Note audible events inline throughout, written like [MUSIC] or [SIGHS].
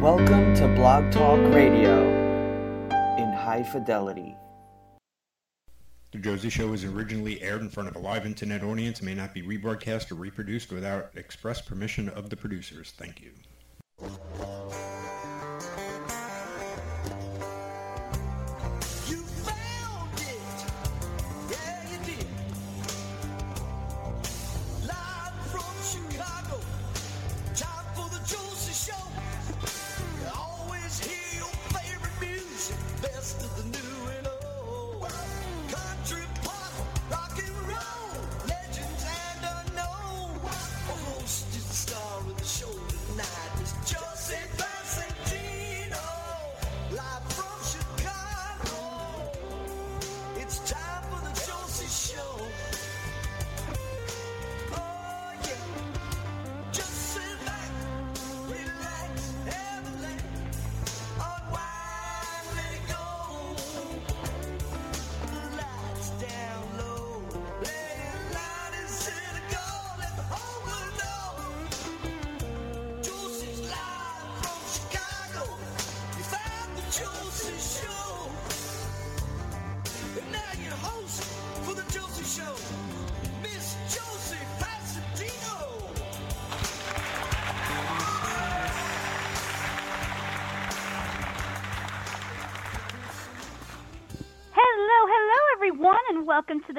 Welcome to Blog Talk Radio in high fidelity. The Josie Show was originally aired in front of a live internet audience and may not be rebroadcast or reproduced without express permission of the producers. Thank you.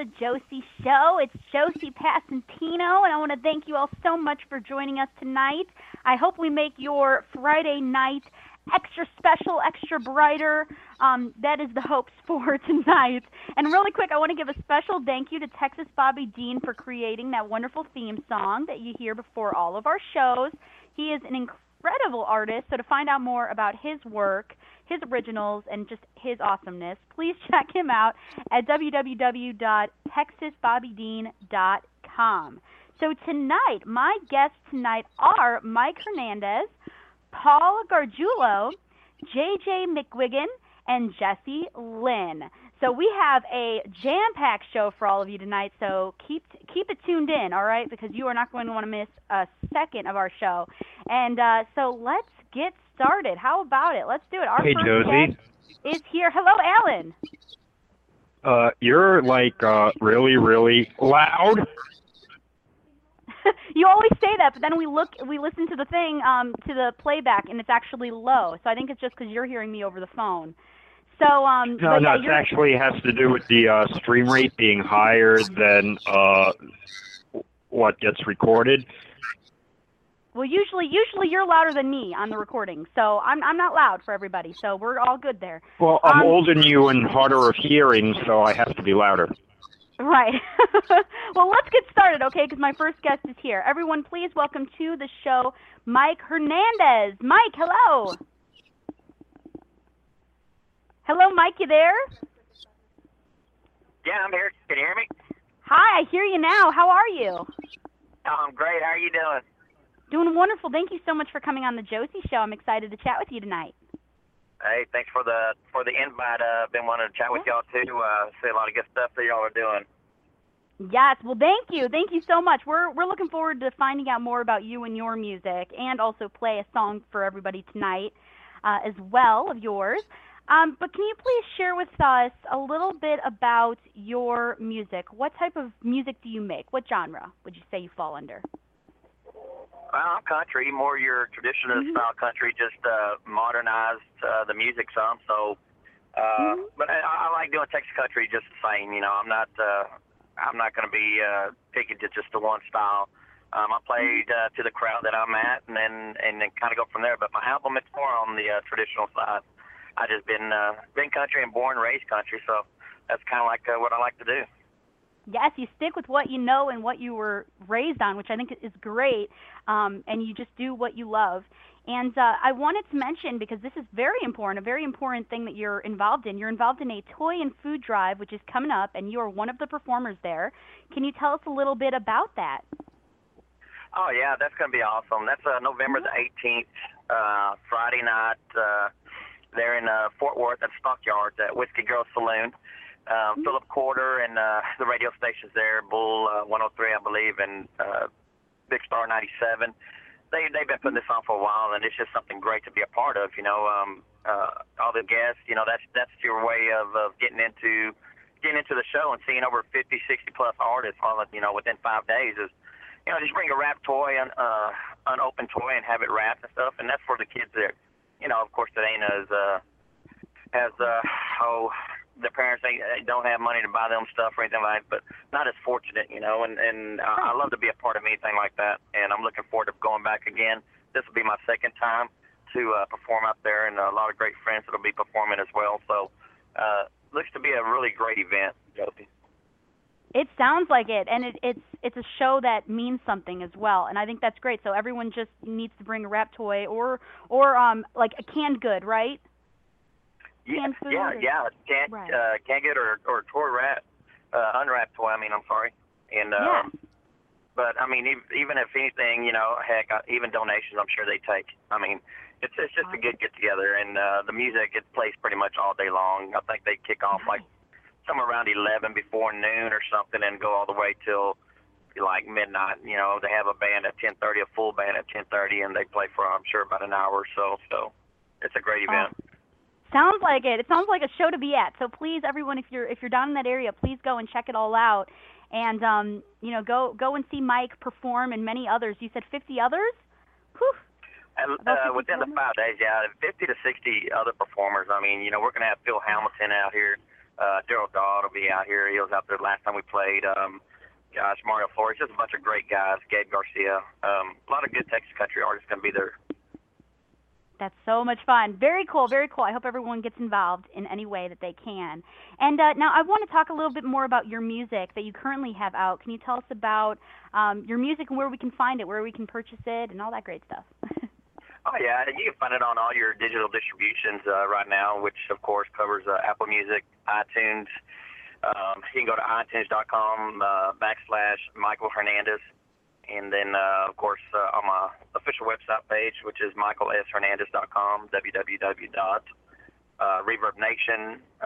The Josie Show. It's Josie Passantino, and I want to thank you all so much for joining us tonight. I hope we make your Friday night extra special, extra brighter. Um, that is the hopes [LAUGHS] for tonight. And really quick, I want to give a special thank you to Texas Bobby Dean for creating that wonderful theme song that you hear before all of our shows. He is an incredible artist, so to find out more about his work, his originals, and just his awesomeness, please [LAUGHS] check him out at www.texasbobbydean.com. So tonight, my guests tonight are Mike Hernandez, Paul Gargiulo, JJ McGuigan, and Jessie Lynn. So we have a jam-packed show for all of you tonight. So keep keep it tuned in, all right? Because you are not going to want to miss a second of our show. And uh, so let's get started. How about it? Let's do it. Our Hey, first Josie. guest is here. Hello, Alan. Uh, you're like uh, really, really loud. [LAUGHS] you always say that, but then we look, we listen to the thing, um, to the playback, and it's actually low. So I think it's just because you're hearing me over the phone. So um, No, no, yeah, it actually has to do with the uh, stream rate being higher than uh, what gets recorded. Well, usually, usually you're louder than me on the recording, so I'm I'm not loud for everybody. So we're all good there. Well, I'm Um, older than you and harder of hearing, so I have to be louder. Right. [LAUGHS] well, let's get started, okay? Because my first guest is here. Everyone, please welcome to the show Mike Hernandez. Mike, hello. Hello, Mike. You there? Yeah, I'm here. Can you hear me? Hi, I hear you now. How are you? Oh, I'm great. How are you doing? Doing wonderful. Thank you so much for coming on the Josie Show. I'm excited to chat with you tonight. Hey, thanks for the for the invite. Uh, I've been wanting to chat with y'all too. Uh, see a lot of good stuff that y'all are doing. Yes, well, thank you, thank you so much. We're we're looking forward to finding out more about you and your music, and also play a song for everybody tonight, uh, as well of yours. Um, but can you please share with us a little bit about your music? What type of music do you make? What genre would you say you fall under? Well, I'm country, more your traditional style country, just uh, modernized uh, the music some. So, uh, but I, I like doing Texas country just the same. You know, I'm not uh, I'm not going to be uh, picking to just the one style. Um, I played uh, to the crowd that I'm at, and then and then kind of go from there. But my album it's more on the uh, traditional side. I just been uh, been country and born and raised country, so that's kind of like uh, what I like to do. Yes, you stick with what you know and what you were raised on, which I think is great. Um, and you just do what you love. And uh, I wanted to mention because this is very important, a very important thing that you're involved in. You're involved in a toy and food drive, which is coming up, and you are one of the performers there. Can you tell us a little bit about that? Oh yeah, that's gonna be awesome. That's uh, November the 18th, uh, Friday night. Uh, there in uh, Fort Worth at Stockyards at Whiskey Girl Saloon. Um, Philip Quarter and uh, the radio stations there, Bull uh, 103, I believe, and uh, Big Star 97. they they've been putting this on for a while, and it's just something great to be a part of. You know, um, uh, all the guests. You know, that's that's your way of, of getting into getting into the show and seeing over 50, 60 plus artists all you know within five days is. You know, just bring a wrapped toy, an uh, unopened toy, and have it wrapped and stuff, and that's for the kids that, you know, of course, that ain't as uh, as uh, oh their parents ain't, they don't have money to buy them stuff or anything like that, but not as fortunate, you know. And and I I love to be a part of anything like that, and I'm looking forward to going back again. This will be my second time to uh, perform out there, and a lot of great friends that'll be performing as well. So, uh, looks to be a really great event, Josie. It sounds like it, and it, it's it's a show that means something as well, and I think that's great. So everyone just needs to bring a wrap toy or or um like a canned good, right? Yeah, Canned food yeah, or- yeah. Can't Right. uh, can't get or or toy wrap, uh, unwrapped toy. I mean, I'm sorry. And um, Yeah. but I mean, even if anything, you know, heck, uh, even donations, I'm sure they take. I mean, it's it's just a good get together, and uh, the music it plays pretty much all day long. I think they kick off like somewhere around 11 before noon or something, and go all the way till like midnight. You know, they have a band at 10:30, a full band at 10:30, and they play for I'm sure about an hour or so. So it's a great Oh. Sounds like it. It sounds like a show to be at. So please, everyone, if you're if you're down in that area, please go and check it all out, and um, you know, go go and see Mike perform and many others. You said 50 others. Whew. And, uh, within the five days, yeah, 50 to 60 other performers. I mean, you know, we're going to have Phil Hamilton out here. Uh, Deryl Dodd will be out here. He was out there last time we played. Um, gosh, Mario Flores, just a bunch of great guys. Gabe Garcia. Um, a lot of good Texas country artists going to be there. That's so much fun. Very cool, very cool. I hope everyone gets involved in any way that they can. And uh, now I want to talk a little bit more about your music that you currently have out. Can you tell us about um, your music and where we can find it, where we can purchase it, and all that great stuff? [LAUGHS] Oh yeah, you can find it on all your digital distributions uh, right now, which of course covers uh, Apple Music, iTunes. Um, you can go to itunes.com uh, backslash Michael Hernandez, and then uh, of course uh, on my official website page, which is michaelshernandez.com, www. Uh,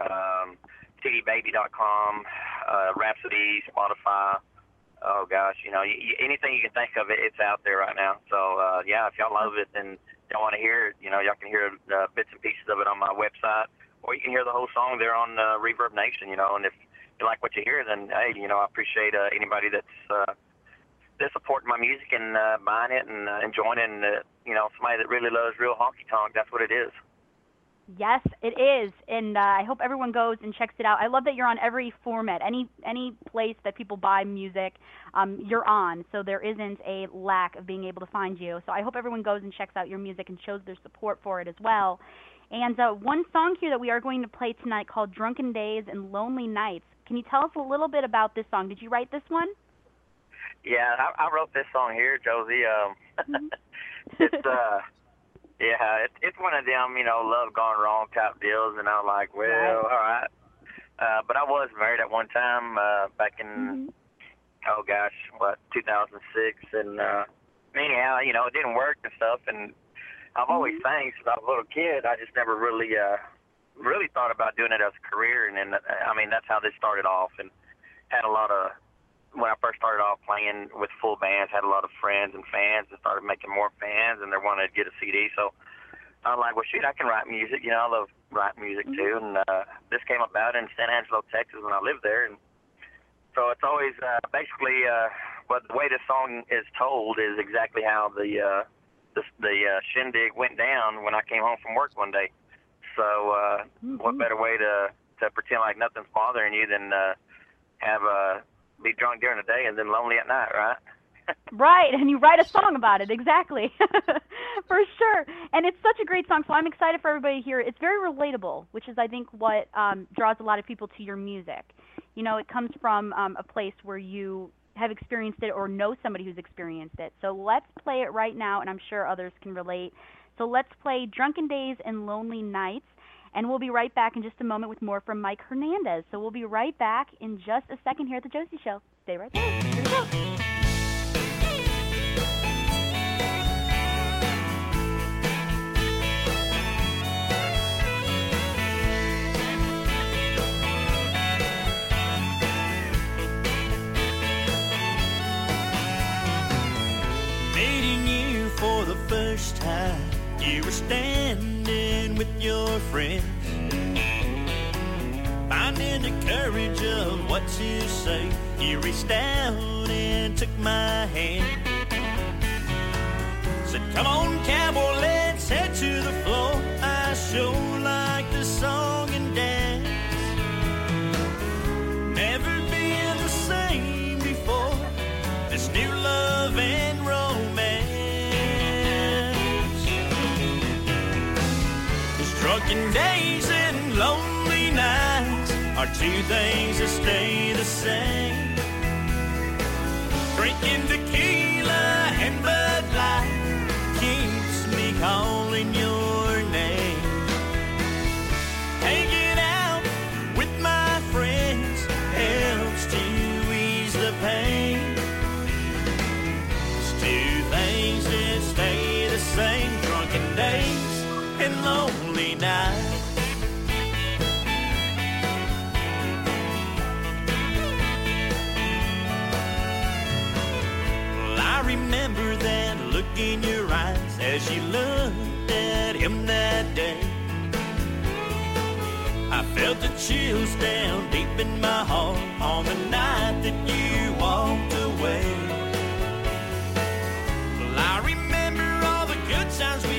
um, cdbaby.com, uh, Rhapsody, Spotify. Oh gosh, you know, y y anything you can think of, it, it's out there right now. So uh, yeah, if y'all love it and y'all want to hear it, you know, y'all can hear uh, bits and pieces of it on my website, or you can hear the whole song there on uh, Reverb Nation. You know, and if you like what you hear, then hey, you know, I appreciate uh, anybody that's uh, that's supporting my music and uh, buying it and uh, enjoying it. And uh, you know, somebody that really loves real honky tonk. That's what it is. Yes, it is, and uh, I hope everyone goes and checks it out. I love that you're on every format, any any place that people buy music, um, you're on. So there isn't a lack of being able to find you. So I hope everyone goes and checks out your music and shows their support for it as well. And uh, one song here that we are going to play tonight called "Drunken Days and Lonely Nights." Can you tell us a little bit about this song? Did you write this one? Yeah, I, I wrote this song here, Josie. Um, [LAUGHS] it's uh, yeah, it, it's one of them, you know, love gone wrong type deals, and I'm like, well, Right. all right. Uh, but I was married at one time uh, back in Mhm. oh gosh, what 2006, and uh, anyhow, you know, it didn't work and stuff, and I've always sang since I was a little kid. I just never really, uh, really thought about doing it as a career, and then uh, I mean that's how this started off, and had a lot of when I first started off playing with full bands, had a lot of friends and fans, and started making more fans, and they wanted to get a CD. So I'm like, well, shoot, I can write music. You know, I love writing music too. And uh, this came about in San Angelo, Texas, when I lived there, and so it's always uh, basically, uh, but the way the song is told is exactly how the uh, the, the uh, shindig went down when I came home from work one day. So uh, what better way to to pretend like nothing's bothering you than uh, have uh, be drunk during the day and then lonely at night, right? [LAUGHS] Right, and you write a song about it, exactly. [LAUGHS] for sure. And it's such a great song, so I'm excited for everybody it. It's very relatable, which is, I think, what um, draws a lot of people to your music. You know, it comes from um, a place where you have experienced it or know somebody who's experienced it. So let's play it right now, and I'm sure others can relate. So let's play Drunken Days and Lonely Nights. And we'll be right back in just a moment with more from Mike Hernandez. So we'll be right back in just a second here at the Josie Show. Stay right there. Here we go. Dating you for You were standing with your friend, finding the courage of what to say. You reached out and took my hand. Said, Come on, cowboy, let's head to the floor. I sure Drunken days and lonely nights are two things that stay the same. Drinking tequila and Bud Light keeps me calling remember that look in your eyes as you looked at him that day. I felt the chills down deep in my heart on the night that you walked away. Well, I remember all the good times we've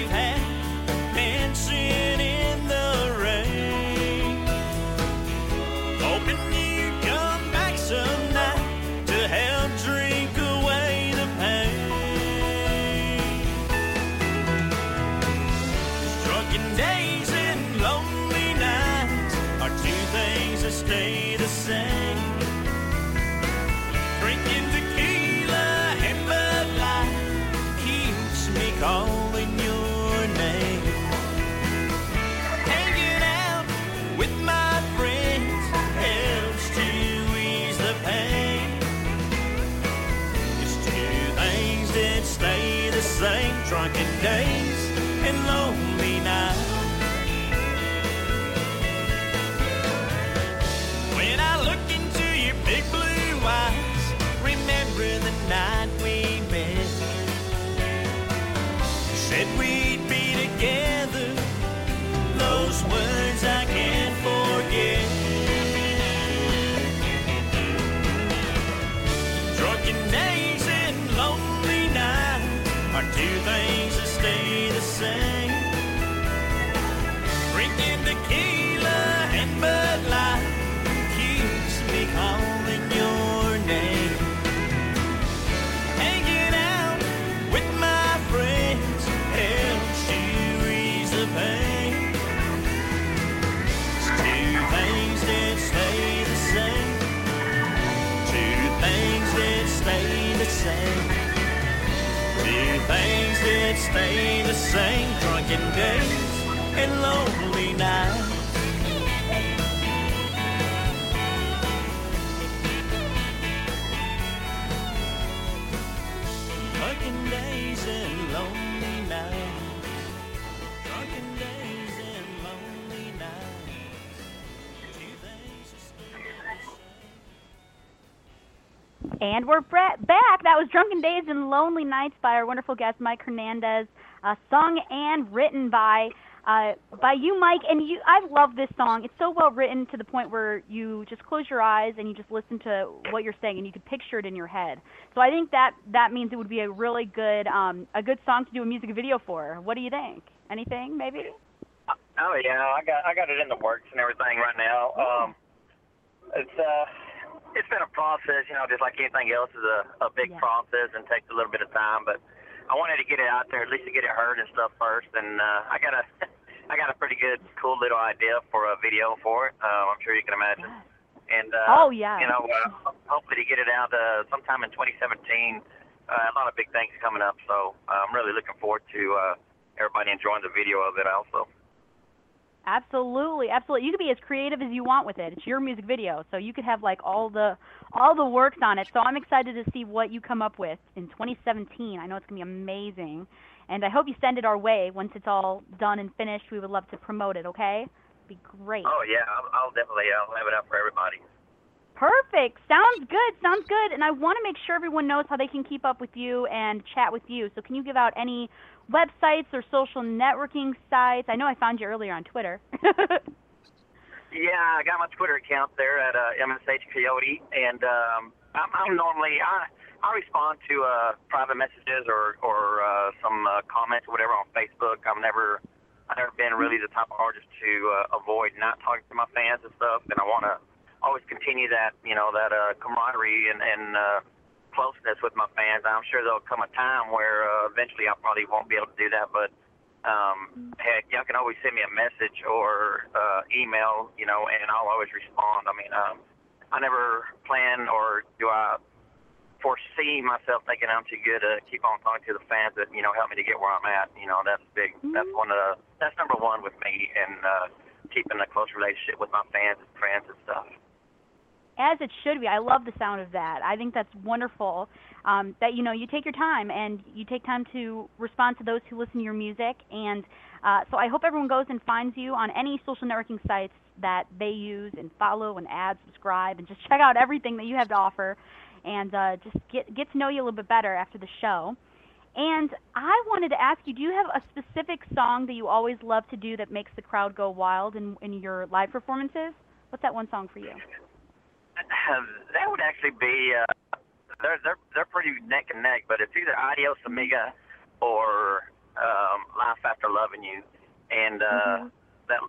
And we're back. That was Drunken Days and Lonely Nights by our wonderful guest Mike Hernandez, uh, sung and written by uh, by you, Mike. And you, I love this song. It's so well written to the point where you just close your eyes and you just listen to what you're saying, and you can picture it in your head. So I think that that means it would be a really good um, a good song to do a music video for. What do you think? Anything, maybe? Oh yeah, I got I got it in the works and everything right now. Um, it's uh, it's been a process, you know, just like anything else is a a big Yeah. process and takes a little bit of time. But I wanted to get it out there, at least to get it heard and stuff first. And uh, I got a [LAUGHS] I got a pretty good, cool little idea for a video for it. Um, I'm sure you can imagine. And uh, Oh, yeah. you know, uh, hopefully to get it out uh, sometime in 2017. Uh, a lot of big things coming up, so uh, I'm really looking forward to uh, everybody enjoying the video of it also. Absolutely, absolutely. You can be as creative as you want with it. It's your music video, so you could have like all the all the works on it. So I'm excited to see what you come up with in 2017. I know it's gonna be amazing, and I hope you send it our way once it's all done and finished. We would love to promote it. Okay? Be great. Oh yeah, I'll, I'll definitely I'll have it up for everybody. Perfect. Sounds good. Sounds good. And I want to make sure everyone knows how they can keep up with you and chat with you. So can you give out any websites or social networking sites? I know I found you earlier on Twitter. [LAUGHS] Yeah, I got my Twitter account there at uh, MSH Coyote, and um, I'm, I'm normally I I respond to uh, private messages or or uh, some uh, comments or whatever on Facebook. I'm never I've never been really the type of artist to uh, avoid not talking to my fans and stuff, and I want to always continue that you know that uh, camaraderie and and uh, closeness with my fans. I'm sure there'll come a time where uh, eventually I probably won't be able to do that, but um, heck, y'all can always send me a message or uh, email, you know, and I'll always respond. I mean, um, I never plan or do I foresee myself thinking I'm too good to keep on talking to the fans that you know help me to get where I'm at. You know, that's big. That's one of the that's number one with me and uh, keeping a close relationship with my fans and friends and stuff. As it should be. I love the sound of that. I think that's wonderful. Um, that you know you take your time and you take time to respond to those who listen to your music. And uh, so I hope everyone goes and finds you on any social networking sites that they use and follow and add, subscribe, and just check out everything that you have to offer, and uh, just get get to know you a little bit better after the show. And I wanted to ask you, do you have a specific song that you always love to do that makes the crowd go wild in, in your live performances? What's that one song for you? [LAUGHS] that would actually be uh, they're they're they're pretty neck and neck, but it's either Adios Amiga or um, Life After Loving You, and uh, Mhm. that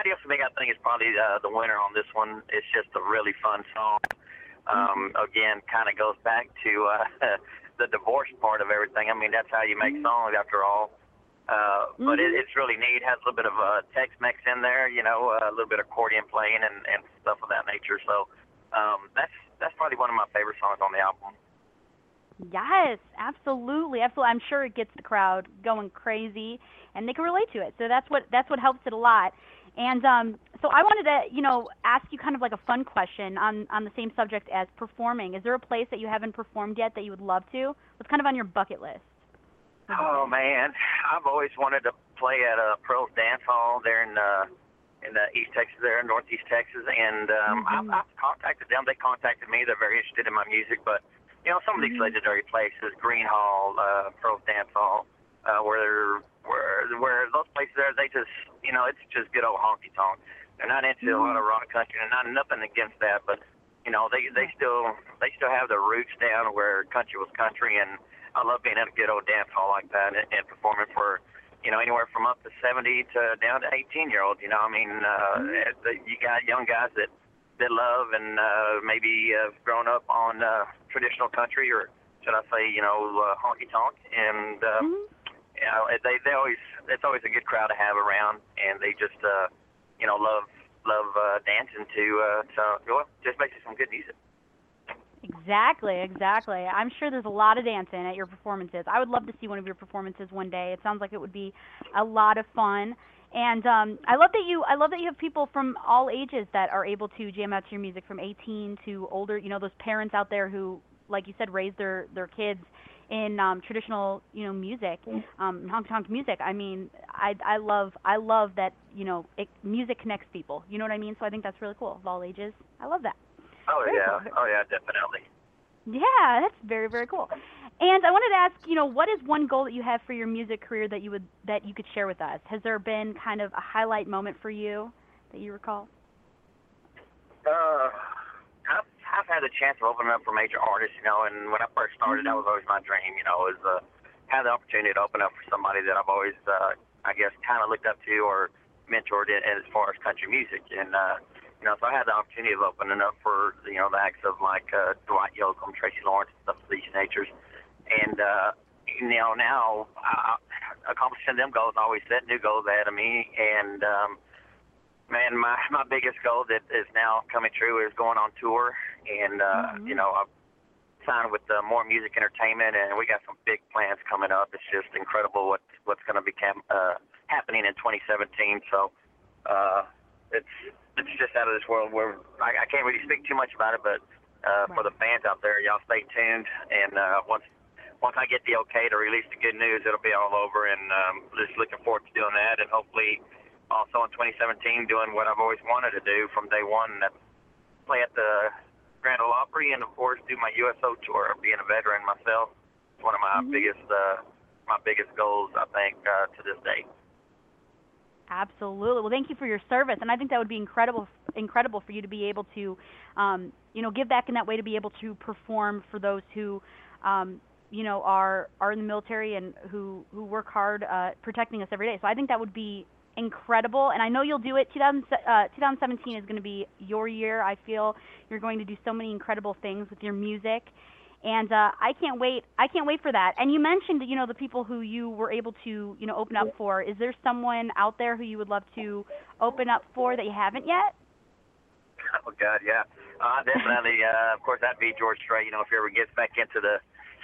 Adios Amiga I think is probably uh, the winner on this one. It's just a really fun song. Um, again, kind of goes back to uh, [LAUGHS] the divorce part of everything. I mean, that's how you make songs after all. Uh, but it, Mhm. it's really neat. It has a little bit of uh, Tex-Mex in there, you know, uh, a little bit of accordion playing and, and stuff of that nature. So um, that's that's probably one of my favorite songs on the album. Yes, absolutely, absolutely. I'm sure it gets the crowd going crazy, and they can relate to it. So that's what that's what helps it a lot. And um, so I wanted to, you know, ask you kind of like a fun question on on the same subject as performing. Is there a place that you haven't performed yet that you would love to? What's kind of on your bucket list? Oh man, I've always wanted to play at a Pearls Dance Hall there in uh, in uh, East Texas, there in Northeast Texas, and um, Mhm. I've, I've contacted them. They contacted me. They're very interested in my music, but you know, some of these Mhm. legendary places, Gruene Hall, uh, Pearls Dance Hall, uh, where where where those places there, they just you know, it's just good old honky tonk. They're not into a lot of rock country, and not nothing against that, but you know, they they still they still have their roots down where country was country, and I love being at a good old dance hall like that and, and performing for you know anywhere from up to 70 to down to 18 year olds. You know, I mean, uh, you got young guys that that love and uh, maybe uh, grown up on uh, traditional country or should I say, you know, uh, honky tonk, and uh, Mhm. you know, they they always it's always a good crowd to have around, and they just uh, you know love love uh, dancing to uh, so well, just makes some good music. Exactly, exactly. I'm sure there's a lot of dancing at your performances. I would love to see one of your performances one day. It sounds like it would be a lot of fun. And um, I love that you I love that you have people from all ages that are able to jam out to your music from 18 to older, you know, those parents out there who like you said raise their their kids in um traditional, you know, music, um honk tonk music. I mean, I I love I love that, you know, it, music connects people. You know what I mean? So I think that's really cool of all ages. I love that. Oh yeah, cool. oh yeah, definitely. Yeah, that's very very cool. And I wanted to ask, you know, what is one goal that you have for your music career that you would that you could share with us? Has there been kind of a highlight moment for you that you recall? Uh, I've I've had the chance of opening up for major artists, you know, and when I first started, that was always my dream, you know, was uh, have the opportunity to open up for somebody that I've always, uh, I guess, kind of looked up to or mentored in, as far as country music, and uh, you know, so I had the opportunity of opening up for you know the acts of like uh, Dwight Yoakam, Tracy Lawrence, and stuff of these natures, and uh, you know now uh, accomplishing them goals, I always set new goals ahead of me, and um, man, my my biggest goal that is now coming true is going on tour, and uh, Mhm. you know I've signed with uh, More Music Entertainment, and we got some big plans coming up. It's just incredible what what's going to become uh, happening in 2017. So uh, it's it's just out of this world. Where I, I can't really speak too much about it, but uh, for the fans out there, y'all stay tuned, and uh, once once I get the okay to release the good news, it'll be all over, and um, just looking forward to doing that, and hopefully also in 2017 doing what I've always wanted to do from day one, and play at the Grand Ole Opry, and of course do my USO tour. Being a veteran myself, it's one of my Mhm. biggest uh, my biggest goals. I think uh, to this day. Absolutely. Well, thank you for your service, and I think that would be incredible, incredible for you to be able to, um, you know, give back in that way to be able to perform for those who, um, you know, are are in the military and who who work hard uh, protecting us every day. So I think that would be incredible, and I know you'll do it. 2000, uh, 2017 is going to be your year. I feel you're going to do so many incredible things with your music and uh, I can't wait. I can't wait for that. And you mentioned, you know, the people who you were able to, you know, open up for. Is there someone out there who you would love to open up for that you haven't yet? Oh God, yeah. Uh, definitely. Uh, of course, that'd be George Strait. You know, if he ever gets back into the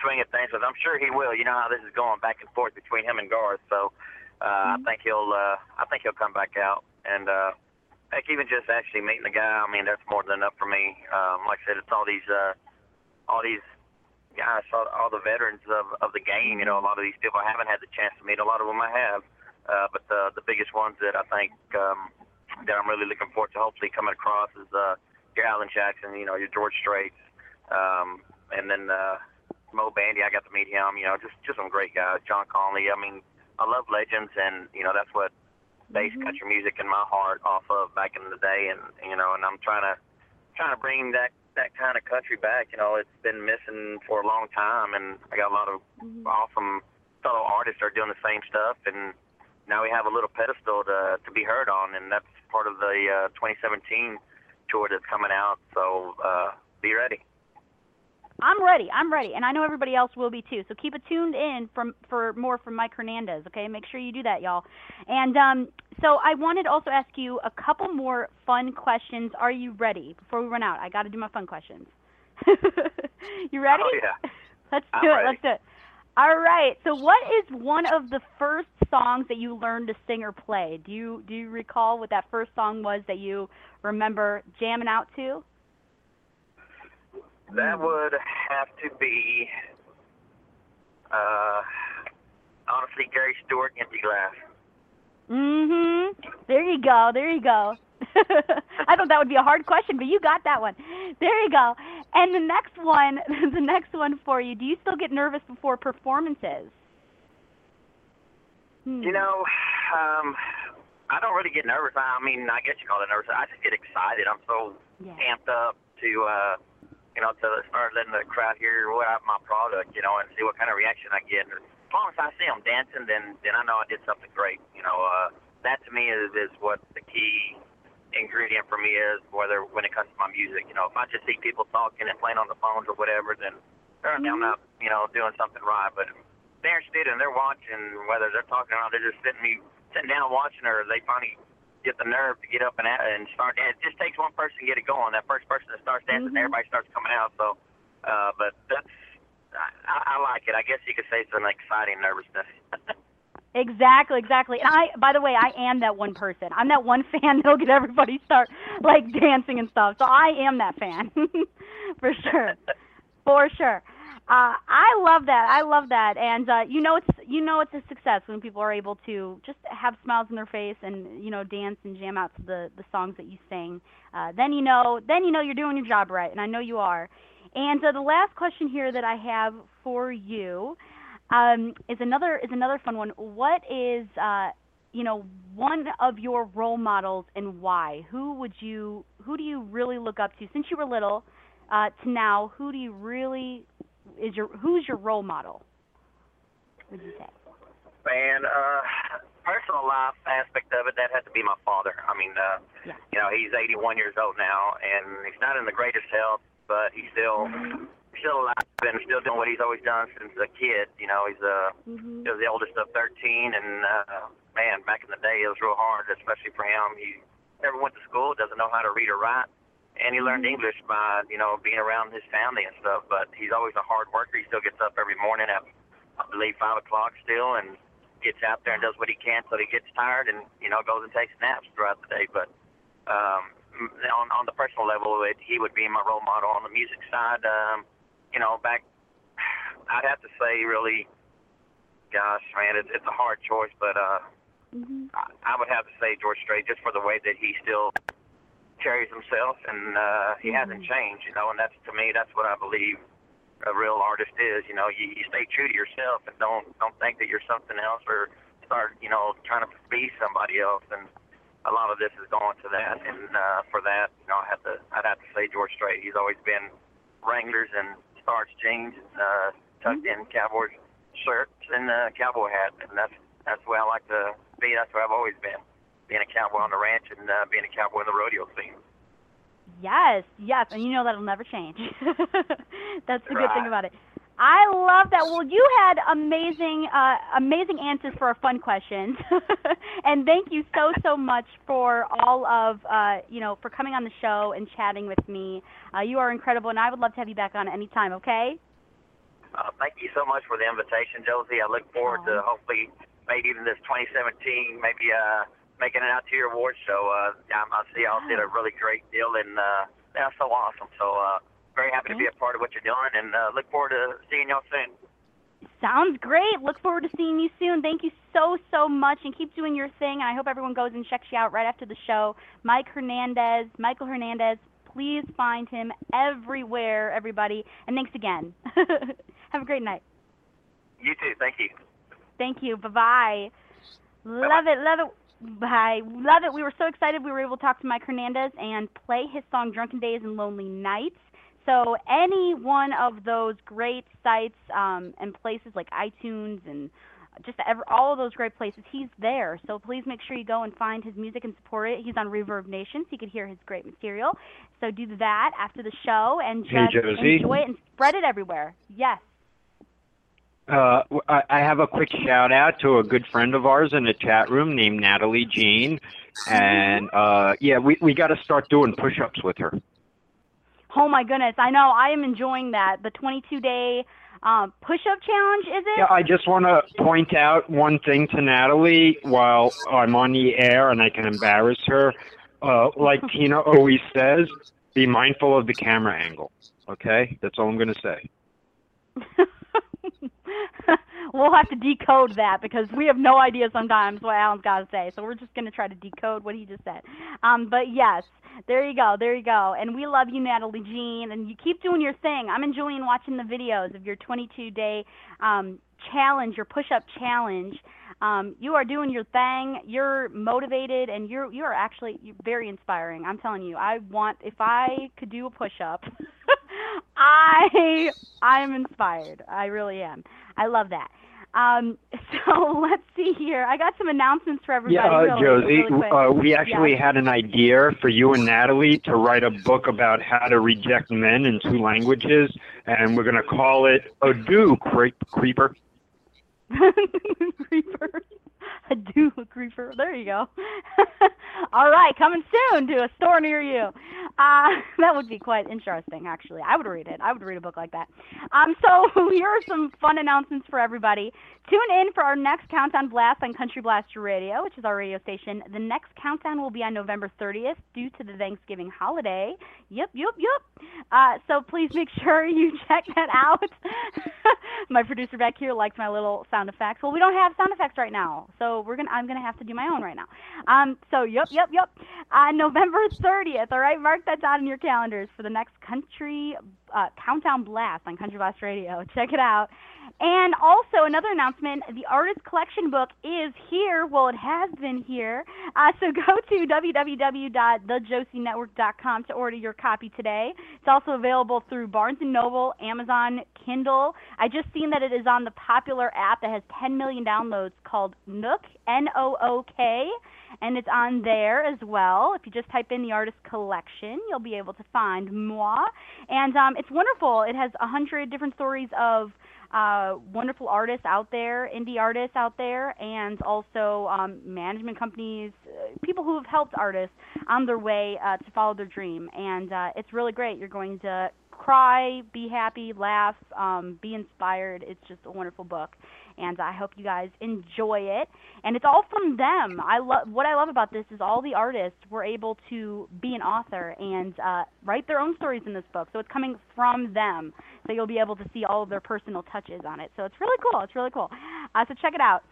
swing of things, but I'm sure he will. You know how this is going back and forth between him and Garth. So uh, I think he'll. Uh, I think he'll come back out. And uh, heck, even just actually meeting the guy, I mean, that's more than enough for me. Um, like I said, it's all these, uh, all these gosh, all, all the veterans of, of the game. You know, a lot of these people I haven't had the chance to meet. A lot of them I have, uh, but the the biggest ones that I think um, that I'm really looking forward to hopefully coming across is uh, your Alan Jackson. You know, your George Straits, um, and then uh, Moe Bandy. I got to meet him. You know, just just some great guys. John Conlee. I mean, I love legends, and you know that's what based Mhm. country music in my heart off of back in the day, and you know, and I'm trying to trying to bring that that kind of country back. You know, it's been missing for a long time, and I got a lot of Mhm. awesome fellow artists are doing the same stuff, and now we have a little pedestal to to be heard on, and that's part of the uh, 2017 tour that's coming out. So uh, be ready. I'm ready. I'm ready, and I know everybody else will be too. So keep it tuned in from for more from Mike Hernandez. Okay, make sure you do that, y'all. And um, so I wanted to also ask you a couple more fun questions. Are you ready? Before we run out, I got to do my fun questions. [LAUGHS] you ready? Oh yeah. Let's I'm do it. ready. Let's do it. All right. So, what is one of the first songs that you learned to sing or play? Do you do you recall what that first song was that you remember jamming out to? That would have to be, uh, honestly, Gary Stewart, Empty Glass. Mhm. There you go. There you go. [LAUGHS] I thought that would be a hard question, but you got that one. There you go. And the next one, [LAUGHS] the next one for you. Do you still get nervous before performances? Hmm. You know, um, I don't really get nervous. I I mean, I guess you call it nervous. I just get excited. I'm so Yeah. amped up to, uh, you know, to start letting the crowd hear what I, my product, you know, and see what kind of reaction I get. And as long as I see them dancing, then then I know I did something great. You know, uh, that to me is is what the key ingredient for me is. Whether when it comes to my music, you know, if I just see people talking and playing on the phones or whatever, then apparently I'm not, you know, doing something right. But if they're interested and they're watching, whether they're talking or not, they're just sitting me sitting down watching, or they finally get the nerve to get up and at, and start. It just takes one person to get it going. That first person that starts dancing, Mhm. everybody starts coming out. So, uh, but that's I, I like it. I guess you could say it's an exciting nervousness. [LAUGHS] Exactly, exactly. And I, by the way, I am that one person. I'm that one [LAUGHS] fan that'll get everybody start like dancing and stuff. So I am that fan, [LAUGHS] for sure, for sure. Uh, I love that. I love that, and uh, you know it's you know it's a success when people are able to just have smiles on their face and you know dance and jam out to the the songs that you sing. Uh, then you know then you know you're doing your job right, and I know you are. And uh, the last question here that I have for you um, is another is another fun one. What is uh, you know one of your role models and why? Who would you who do you really look up to since you were little uh, to now? Who do you really is your who's your role model? Would you say? Man, uh, personal life aspect of it, that had to be my father. I mean, uh, Yeah. you know, he's 81 years old now, and he's not in the greatest health, but he's still still alive and still doing what he's always done since a kid. You know, he's uh, Mm-hmm. he was the oldest of 13, and uh, man, back in the day, it was real hard, especially for him. He never went to school, doesn't know how to read or write, and he learned English by you know being around his family and stuff. But he's always a hard worker. He still gets up every morning at I believe five o'clock still, and gets out there and does what he can till he gets tired, and you know goes and takes naps throughout the day. But um, on on the personal level, it, he would be my role model. On the music side, um, you know, back [SIGHS] I'd have to say really, gosh, man, it's it's a hard choice, but uh, Mm-hmm. I, I would have to say George Strait just for the way that he still carries himself, and uh, he hasn't changed, you know, and that's to me, that's what I believe a real artist is. You know, you, you stay true to yourself and don't don't think that you're something else or start you know trying to be somebody else. And a lot of this is going to that. And uh, for that, you know, I have to I'd have to say George Strait. He's always been Wranglers and starched jeans, uh, tucked in cowboy shirts and uh, cowboy hat, and that's that's the way I like to be. That's where I've always been, being a cowboy on the ranch and uh, being a cowboy in the rodeo scene. Yes, yes, and you know that'll never change. [LAUGHS] That's the good thing about it. I love that. Well, you had amazing, uh, amazing answers for our fun questions, [LAUGHS] and thank you so so much for all of uh, you know for coming on the show and chatting with me. Uh, you are incredible, and I would love to have you back on anytime. Okay? Uh, thank you so much for the invitation, Josie. I look forward to hopefully maybe even this 2017, maybe uh, making it out to your award show. Uh, I, see y'all did a really great deal, and uh, that's so awesome. So uh, very happy to be a part of what you're doing, and uh, look forward to seeing y'all soon. Sounds great. Look forward to seeing you soon. Thank you so, so much, and keep doing your thing. And I hope everyone goes and checks you out right after the show. Mike Hernandez, Michael Hernandez. Please find him everywhere, everybody. And thanks again. [LAUGHS] Have a great night. You too. Thank you. Thank you. Bye bye. Love it. Love it. Bye. Love it. We were so excited we were able to talk to Mike Hernandez and play his song Drunken Days and Lonely Nights. So any one of those great sites um, and places like iTunes and just ever, all of those great places, he's there. So please make sure you go and find his music and support it. He's on Reverb Nation, so you can hear his great material. So do that after the show and just Hey, enjoy it and spread it everywhere. Yes. Uh, I I have a quick shout out to a good friend of ours in the chat room named Natalie Jean, and uh, yeah, we we got to start doing push-ups with her. Oh my goodness, I know. I am enjoying that. The 22 day um, push up challenge, is it? Yeah, I just want to point out one thing to Natalie while I'm on the air and I can embarrass her. Uh, like Tina always says, be mindful of the camera angle. Okay, that's all I'm going to say. [LAUGHS] [LAUGHS] we'll have to decode that because we have no idea sometimes what Alan's got to say. So we're just going to try to decode what he just said. Um, but yes, there you go, there you go. And we love you, Natalie Jean, and you keep doing your thing. I'm enjoying watching the videos of your 22 day um, challenge, your push up challenge. Um, you are doing your thing. You're motivated, and you're you are actually you're very inspiring. I'm telling you, I want if I could do a push up, [LAUGHS] I I'm inspired. I really am. I love that. Um, [LAUGHS] so let's see here. I got some announcements for everybody. Yeah, uh, really, Josie, really uh, we actually Yeah. had an idea for you and Natalie to write a book about how to reject men in two languages, and we're going to call it Ado Creep, [LAUGHS] Creeper. creeper. A do agree for. There you go. [LAUGHS] All right, coming soon to a store near you. Uh, [LAUGHS] that would be quite interesting, actually. I would read it. I would read a book like that. Um, so [LAUGHS] here are some fun announcements for everybody. Tune in for our next Countdown Blast on Country Blaster Radio, which is our radio station. The next countdown will be on November 30th due to the Thanksgiving holiday. Yep, yep, yep. Uh, so please make sure you check that out. my producer back here likes my little sound effects. Well, we don't have sound effects right now, so we're gonna. I'm gonna have to do my own right now. Um, so yep, yep, yep. On November 30th. All right, mark that down in your calendars for the next country uh, countdown blast on Country Blast Radio. [LAUGHS] Check it out. And also another announcement: the artist collection book is here. Well, it has been here. Uh, so [LAUGHS] go to www.thejosienetwork.com to order your copy today. It's also available through Barnes and Noble, Amazon, Kindle. I just seen that it is on the popular app that has 10 million downloads called Nook, N-O-O-K, and it's on there as well. If you just type in the artist collection, you'll be able to find moi. And um, it's wonderful. It has a hundred different stories of uh, wonderful artists out there, indie artists out there, and also um, management companies, uh, people who have helped artists on their way uh, to follow their dream. And uh, it's really great. You're going to cry, be happy, laugh, um, be inspired. It's just a wonderful book, and I hope you guys enjoy it. And it's all from them. I love what I love about this is all the artists were able to be an author and uh, write their own stories in this book. So it's coming from them. So you'll be able to see all of their personal touches on it. So it's really cool. It's really cool. Uh, so check it out.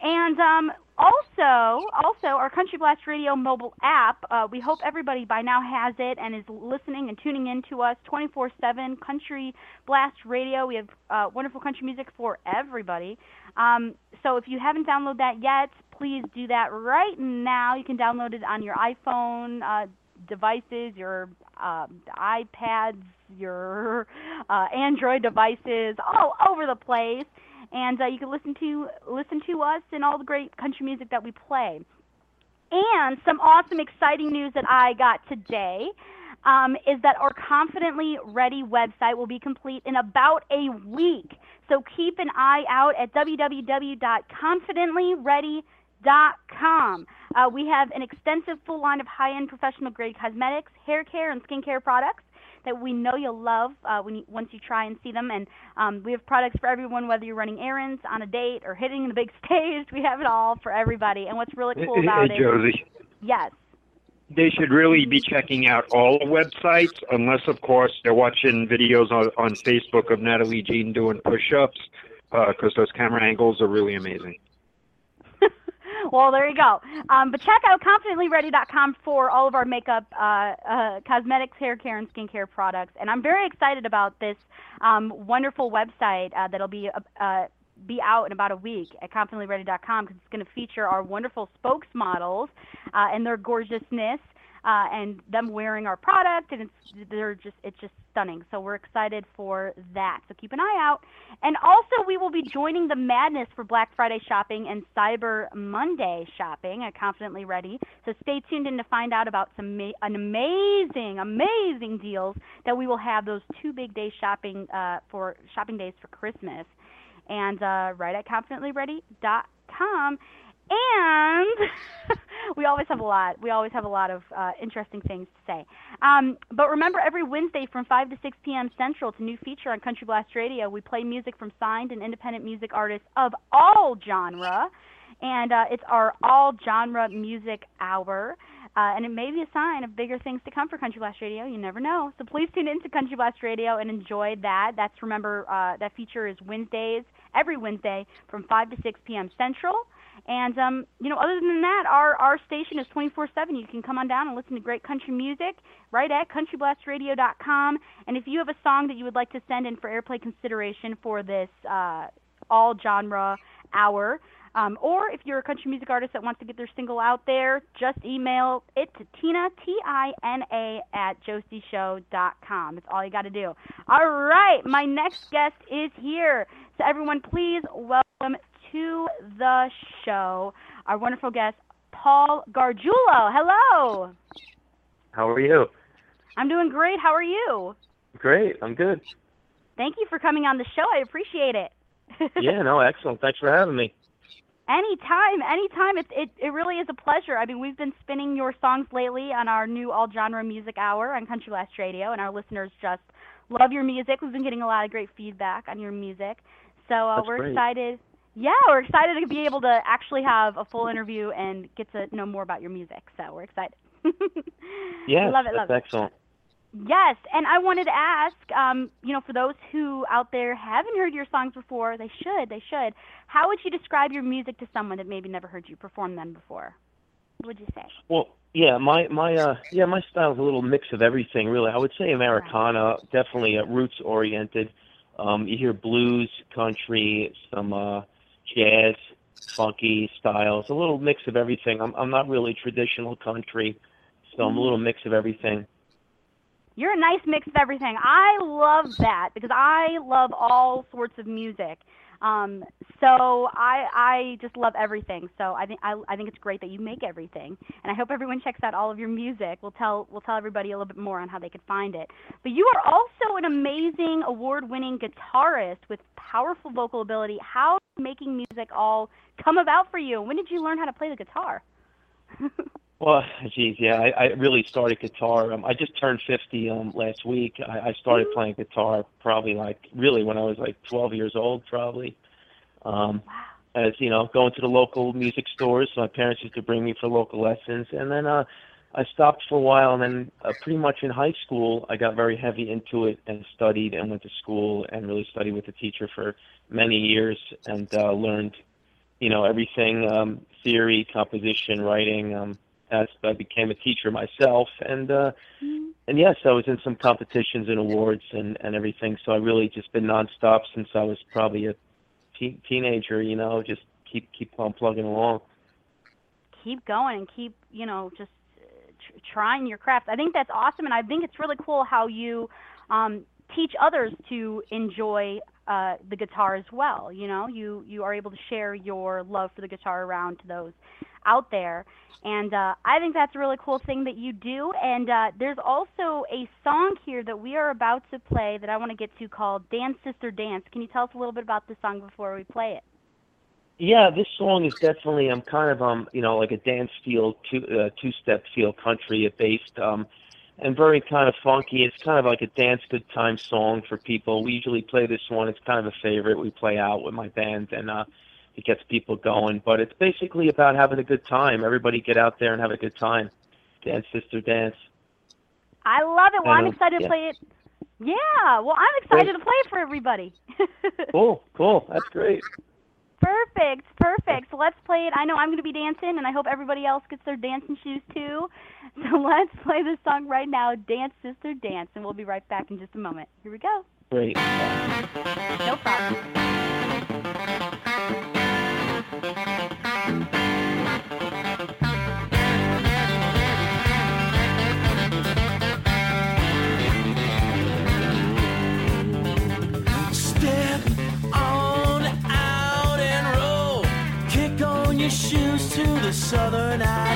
And um, also, also our Country Blast Radio mobile app. Uh, we hope everybody by now has it and is listening and tuning in to us 24/7. Country Blast Radio. We have uh, wonderful country music for everybody. Um, so if you haven't downloaded that yet, please do that right now. You can download it on your iPhone uh, devices, your um, iPads, your [LAUGHS] uh, Android devices, all over the place and uh, you can listen to listen to us and all the great country music that we play. And some awesome, exciting news that I got today um, is that our Confidently Ready website will be complete in about a week. So keep an eye out at www.confidentlyready.com. Uh, we have an extensive full line of high-end professional grade cosmetics, hair care, and skincare products that we know you'll love uh, when you, once you try and see them. And um, we have products for everyone, whether you're running errands, on a date, or hitting the big [LAUGHS] stage. We have it all for everybody. And what's really cool about hey, it, Josie. yes, They should really be checking out all the websites, unless, of course, they're watching videos on, on Facebook of Natalie Jean doing push-ups, because those camera angles are really amazing. Well, there you go. Um, but check out confidentlyready.com for all of our makeup, uh, uh, cosmetics, hair care, and skincare products. And I'm very excited about this um, wonderful website uh, that'll be uh, uh, be out in about a week at confidentlyready.com because it's going to feature our wonderful spokesmodels uh, and their gorgeousness. Uh, and them wearing our product, and it's they're just it's just stunning. So we're excited for that. So keep an eye out. And also, we will be joining the madness for Black Friday shopping and Cyber Monday shopping at Confidently Ready. So stay tuned in to find out about some ma- an amazing, amazing deals that we will have those two big days shopping uh, for shopping days for Christmas. And uh, right at confidentlyready.com. And [LAUGHS] we always have a lot. We always have a lot of uh, interesting things to say. Um, but remember, every Wednesday from 5 to 6 p.m. Central, it's a new feature on Country Blast Radio. We play music from signed and independent music artists of all genre, and uh, it's our all genre music hour. Uh, and it may be a sign of bigger things to come for Country Blast Radio. You never know. So please tune in to Country Blast Radio and enjoy that. That's remember uh, that feature is Wednesdays, every Wednesday from 5 to 6 p.m. Central. And um, you know, other than that, our our station is 24/7. You can come on down and listen to great country music right at countryblastradio.com. And if you have a song that you would like to send in for airplay consideration for this uh, all genre hour, um, or if you're a country music artist that wants to get their single out there, just email it to Tina T I N A at josieshow.com. That's all you got to do. All right, my next guest is here. So everyone, please welcome to the show our wonderful guest, Paul Gargiulo. Hello. How are you? I'm doing great. How are you? Great. I'm good. Thank you for coming on the show. I appreciate it. [LAUGHS] yeah, no, excellent. Thanks for having me. Anytime, anytime. It, it it really is a pleasure. I mean, we've been spinning your songs lately on our new all genre music hour on Country Blast Radio, and our listeners just love your music. We've been getting a lot of great feedback on your music, so uh, we're great. excited. Yeah, we're excited to be able to actually have a full interview and get to know more about your music. So we're excited. [LAUGHS] Yeah, love it, that's love it. excellent. Yes, and I wanted to ask, um, you know, for those who out there haven't heard your songs before, they should, they should. How would you describe your music to someone that maybe never heard you perform them before? What would you say? Well, yeah, my my uh yeah, my style is a little mix of everything, really. I would say Americana, definitely uh, roots oriented. Um, you hear blues, country, some uh, jazz, funky styles, a little mix of everything. I'm I'm not really traditional country, so I'm a little mix of everything. You're a nice mix of everything. I love that because I love all sorts of music. Um, so I I just love everything. So I think I, I think it's great that you make everything, and I hope everyone checks out all of your music. We'll tell we'll tell everybody a little bit more on how they could find it. But you are also an amazing award-winning guitarist with powerful vocal ability. How making music all come about for you? When did you learn how to play the guitar? [LAUGHS] Well, geez, yeah, I, I really started guitar. Um, I just turned 50 um, last week. I, I started playing guitar probably like really when I was like 12 years old, probably. Um, as you know, going to the local music stores. My parents used to bring me for local lessons, and then uh, I stopped for a while. And then, uh, pretty much in high school, I got very heavy into it and studied and went to school and really studied with a teacher for many years and uh, learned you know everything um, theory, composition, writing. Um, as I became a teacher myself, and uh, and yes, I was in some competitions and awards and and everything. So I really just been nonstop since I was probably a teen teenager. You know, just keep keep on plugging along. keep going and keep you know just tr- trying your craft. I think that's awesome and i think it's really cool how you um, teach others to enjoy uh, the guitar as well you know? You you are able to share your love for the guitar around to those out there. And uh, i think that's a really cool thing that you do and uh, there's also a song here that we are about to play that i want to get to called dance sister dance. Can you tell us a little bit about this song before we play it Yeah, this song is definitely um kind of um you know like a dance feel two uh, two step feel country based um and very kind of funky. It's kind of like a dance good time song for people. We usually play this one. It's kind of a favorite. We play out with my band and uh it gets people going. But it's basically about having a good time. Everybody get out there and have a good time. Dance sister dance. I love it. Well, I'm Um, excited to play it. Yeah, well, I'm excited to play it for everybody. [LAUGHS] Cool, cool. That's great. Perfect, perfect. So let's play it. I know I'm going to be dancing, and I hope everybody else gets their dancing shoes too. [LAUGHS] So let's play this song right now, Dance Sister Dance, and we'll be right back in just a moment. Here we go. Great. No problem. Southern night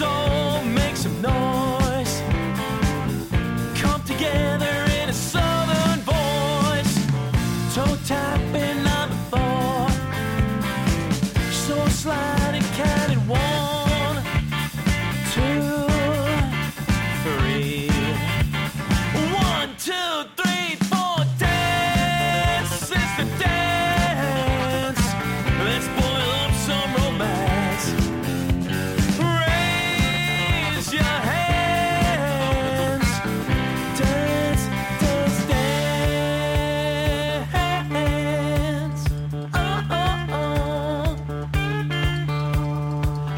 Let's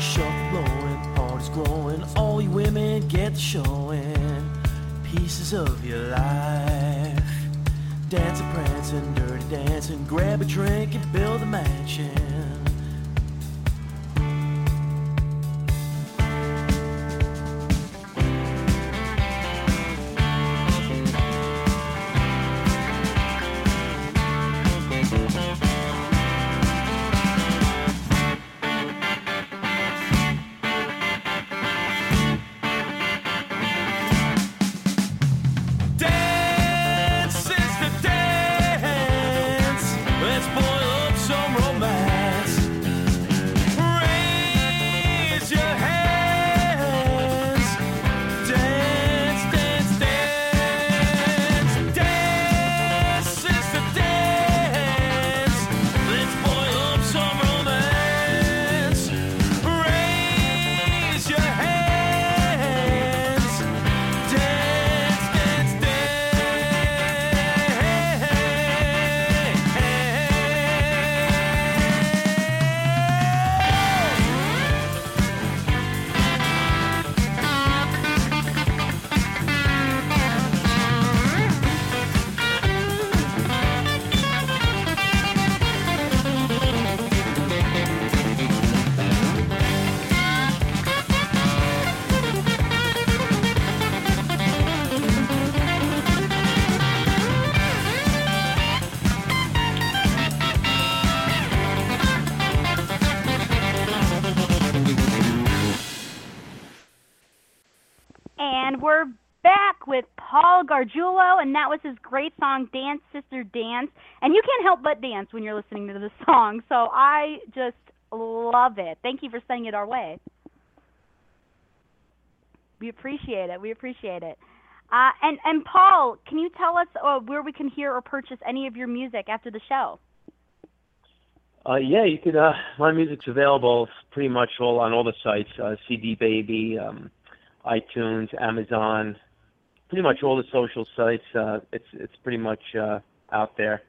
Shuffle blowing, parties growing, all you women get to showing pieces of your life. Dancing, prancing, dirty dancing, grab a drink and build a mansion. Dance Sister Dance. And you can't help but dance when you're listening to the song, so I just love it. Thank you for sending it our way. We appreciate it. We appreciate it. Uh, and, and Paul, can you tell us uh, where we can hear or purchase any of your music after the show? Uh, yeah, you could. Uh, my music's available pretty much all on all the sites: uh, CD Baby, um, iTunes, Amazon, pretty much all the social sites. Uh, it's it's pretty much uh, out there.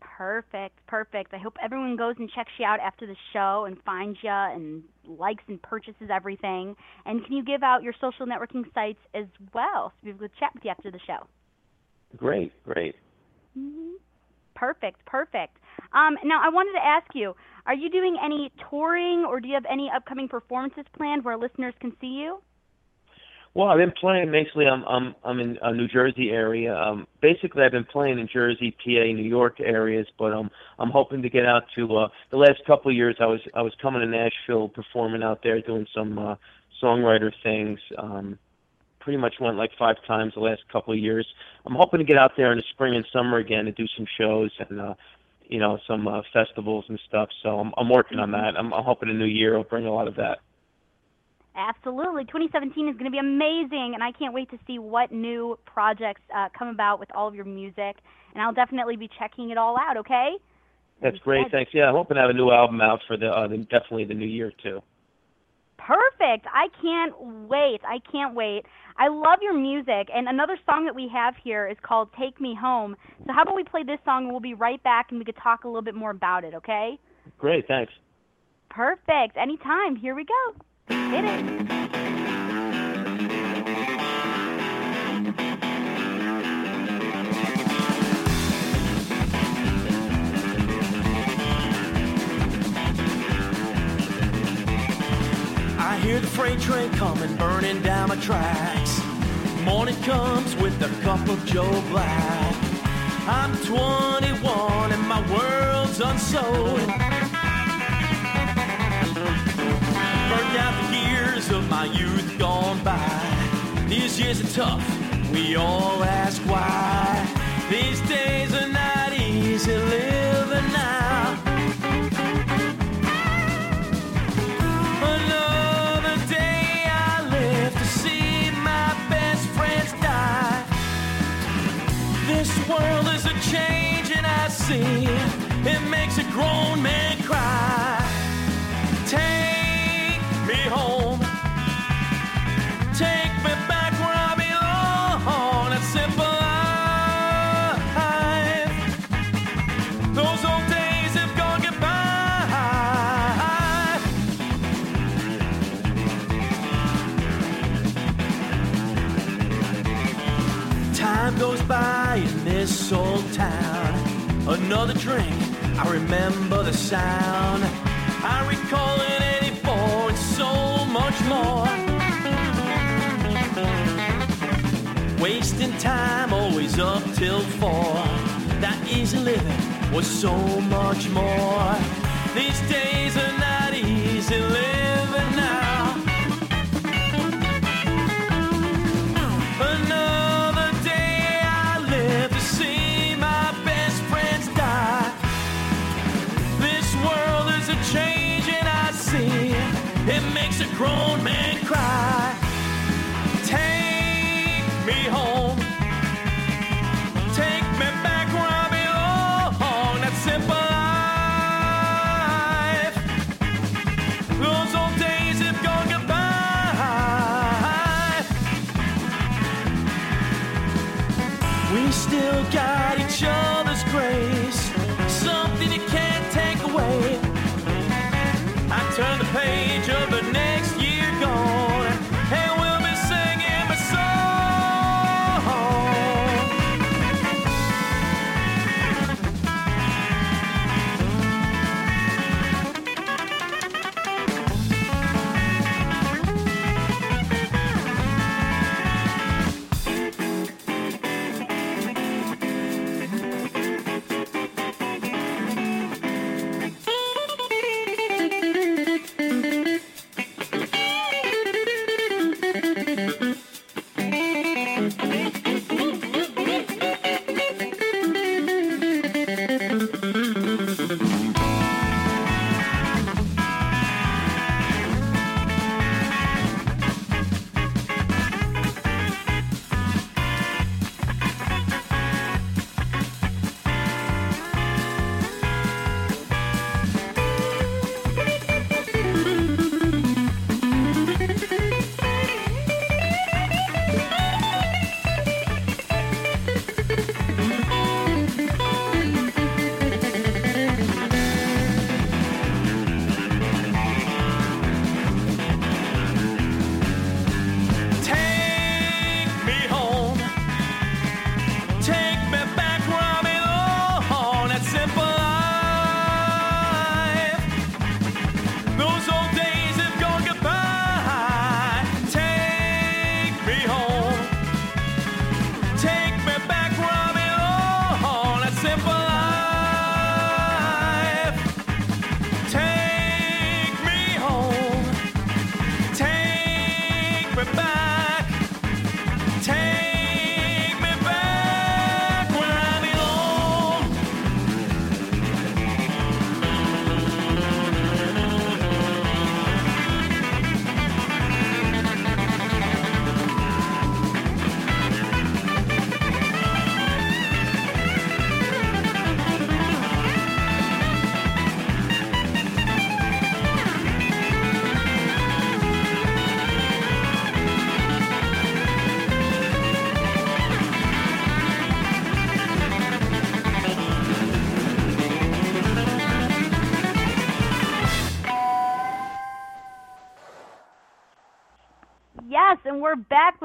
Perfect, perfect. I hope everyone goes and checks you out after the show and finds you and likes and purchases everything. And can you give out your social networking sites as well so people can chat with you after the show? Great, great. hmm Perfect, perfect. Um, now, I wanted to ask you are you doing any touring or do you have any upcoming performances planned where listeners can see you? Well, I've been playing basically. I'm I'm I'm in a New Jersey area. Um, basically, I've been playing in Jersey, PA, New York areas, but um, I'm hoping to get out to uh, the last couple of years. I was I was coming to Nashville, performing out there, doing some uh, songwriter things. Um, pretty much went like five times the last couple of years. I'm hoping to get out there in the spring and summer again to do some shows and uh, you know some uh, festivals and stuff. So I'm I'm working on that. I'm, I'm hoping the new year will bring a lot of that. Absolutely. 2017 is going to be amazing, and I can't wait to see what new projects uh, come about with all of your music. And I'll definitely be checking it all out, okay? That's great. Thanks. Yeah, I'm hoping to have a new album out for the, uh, the definitely the new year too. Perfect. I can't wait. I can't wait. I love your music. And another song that we have here is called Take Me Home. So, how about we play this song and we'll be right back and we could talk a little bit more about it, okay? Great. Thanks. Perfect. Anytime. Here we go. Hit it. I hear the freight train coming, burning down my tracks. Morning comes with a cup of Joe Black. I'm 21 and my world's unsold. Burned out the years of my youth gone by. These years are tough, we all ask why. These days are not easy living now. Another day I live to see my best friends die. This world is a change and I see it makes a grown man this old town. Another drink, I remember the sound. I recall in 84 and so much more. Wasting time, always up till four. That easy living was so much more. These days are grown man cry. Take me home. Take me back where I belong. That simple life. Those old days have gone goodbye. We still got each other's grace, something you can't take away. I turn the page of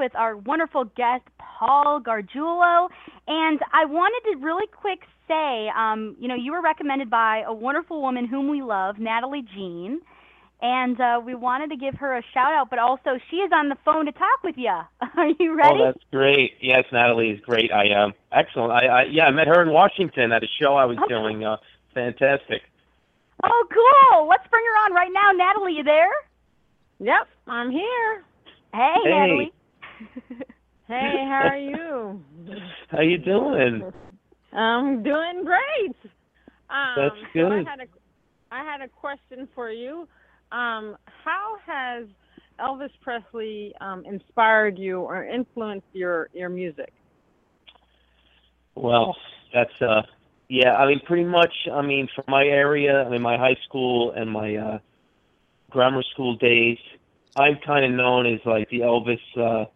with our wonderful guest, Paul Gargiulo. And I wanted to really quick say, um, you know, you were recommended by a wonderful woman whom we love, Natalie Jean. And uh, we wanted to give her a shout out, but also she is on the phone to talk with you. [LAUGHS] Are you ready? Oh, that's great. Yes, Natalie is great. I um excellent. I, I yeah, I met her in Washington at a show I was Okay. doing. Uh, fantastic. oh, cool. Let's bring her on right now. Natalie, you there? Yep, I'm here. Hey, Hey. Natalie. [LAUGHS] Hey, how are you? How you doing? I'm doing great. Um, That's so I had a, I had a question for you. Um, how has Elvis Presley um, inspired you or influenced your your music? Well, that's uh yeah, I mean pretty much I mean from my area, I mean my high school and my uh grammar school days, I'm kind of known as like the Elvis uh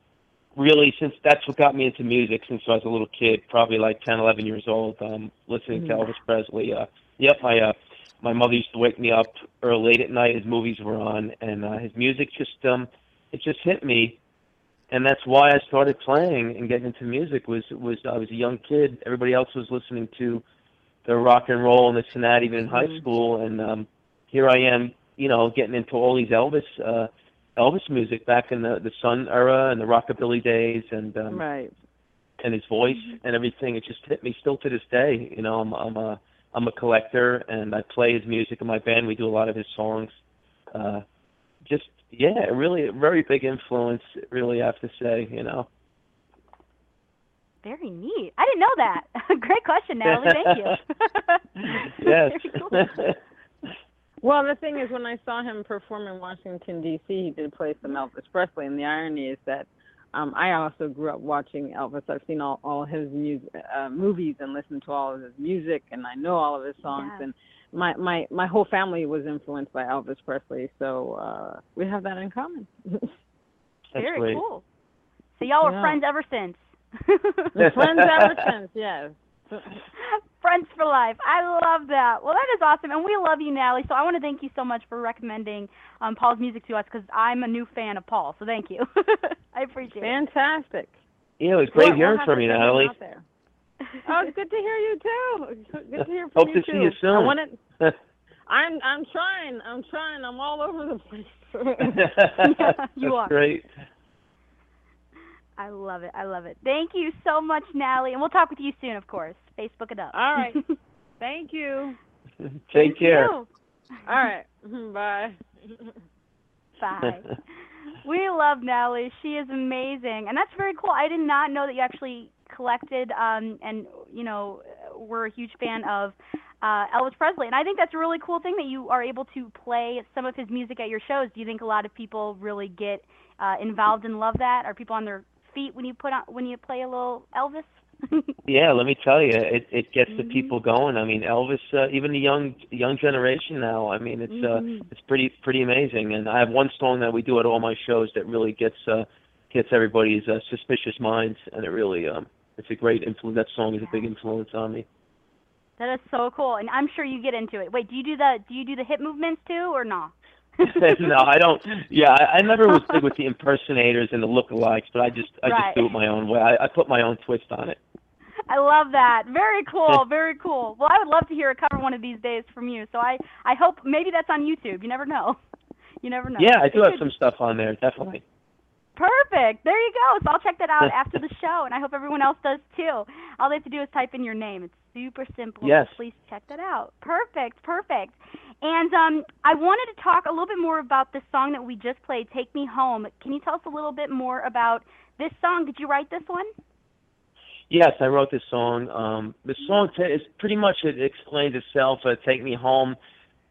really since that's what got me into music since I was a little kid, probably like 10, 11 years old, um listening to Mhm. Elvis Presley. Uh yep, my uh my mother used to wake me up early late at night his movies were on and uh his music just um it just hit me and that's why I started playing and getting into music. Was was I was a young kid. Everybody else was listening to the rock and roll and this and that, even in high Mhm. school. And um, here I am, you know, getting into all these Elvis uh, Elvis music back in the the Sun era and the rockabilly days, and um, Right. and his voice and everything. It just hit me still to this day. You know, I'm I'm a I'm a collector and I play his music in my band. We do a lot of his songs. Uh, just yeah, really a very big influence. Really, I have to say. You know. Very neat. I didn't know that. [LAUGHS] Great question, Natalie. Thank you. [LAUGHS] [LAUGHS] yes. Very cool. Well, the thing is, when I saw him perform in Washington D.C., he did play some Elvis Presley, and the irony is that um, I also grew up watching Elvis. I've seen all all his music, uh, movies and listened to all of his music, and I know all of his songs. Yes. And my my my whole family was influenced by Elvis Presley, so uh, we have that in common. [LAUGHS] That's Very great. cool. So y'all were Yeah. friends ever since. We're friends ever since, yes. [LAUGHS] Friends for life. I love that. Well, that is awesome, and we love you, Natalie. So I want to thank you so much for recommending um, Paul's music to us because I'm a new fan of Paul. So thank you. [LAUGHS] I appreciate it. Fantastic. Yeah, it was great We'll- we'll hearing from you, get him Natalie. out there. Oh, it's good to hear you too. Good to hear from Hope you to too. see you soon. I wanted, [LAUGHS] I'm I'm trying. I'm trying. I'm all over the place. Yeah, [LAUGHS] you That's are. great. I love it. I love it. Thank you so much, Natalie, and we'll talk with you soon, of course. Facebook it up. All right. [LAUGHS] Thank you. [LAUGHS] Take Thank care. you. All right. [LAUGHS] Bye. Bye. we love Natalie. She is amazing, and that's very cool. I did not know that you actually collected um, and you know were a huge fan of uh, Elvis Presley, and I think that's a really cool thing that you are able to play some of his music at your shows. Do you think a lot of people really get uh, involved and love that? Are people on their when you put on when you play a little Elvis? [LAUGHS] Yeah, let me tell you, it it gets the Mhm. people going. I mean, Elvis, uh, even the young young generation now. I mean, it's Mhm. uh, it's pretty pretty amazing. And I have one song that we do at all my shows that really gets uh, gets everybody's uh, suspicious minds, and it really um, it's a great influence. That song is a big influence on me. That is so cool, and I'm sure you get into it. Wait, do you do the do you do the hip movements too, or no? [LAUGHS] no, I don't. Yeah, I, I never was big with the impersonators and the lookalikes, but I just I Right. just do it my own way. I, I put my own twist on it. I love that. Very cool. [LAUGHS] Very cool. Well, I would love to hear a cover one of these days from you. So I I hope maybe that's on YouTube. You never know. [LAUGHS] You never know. Yeah, I do have some stuff on there, definitely. Perfect. There you go. So I'll check that out after the show, and I hope everyone else does too. All they have to do is type in your name. It's super simple. Yes. Please check that out. Perfect. Perfect. And um, I wanted to talk a little bit more about this song that we just played, "Take Me Home." Can you tell us a little bit more about this song? Did you write this one? Yes, I wrote this song. Um, the song t- is pretty much it explains itself. Uh, Take me home.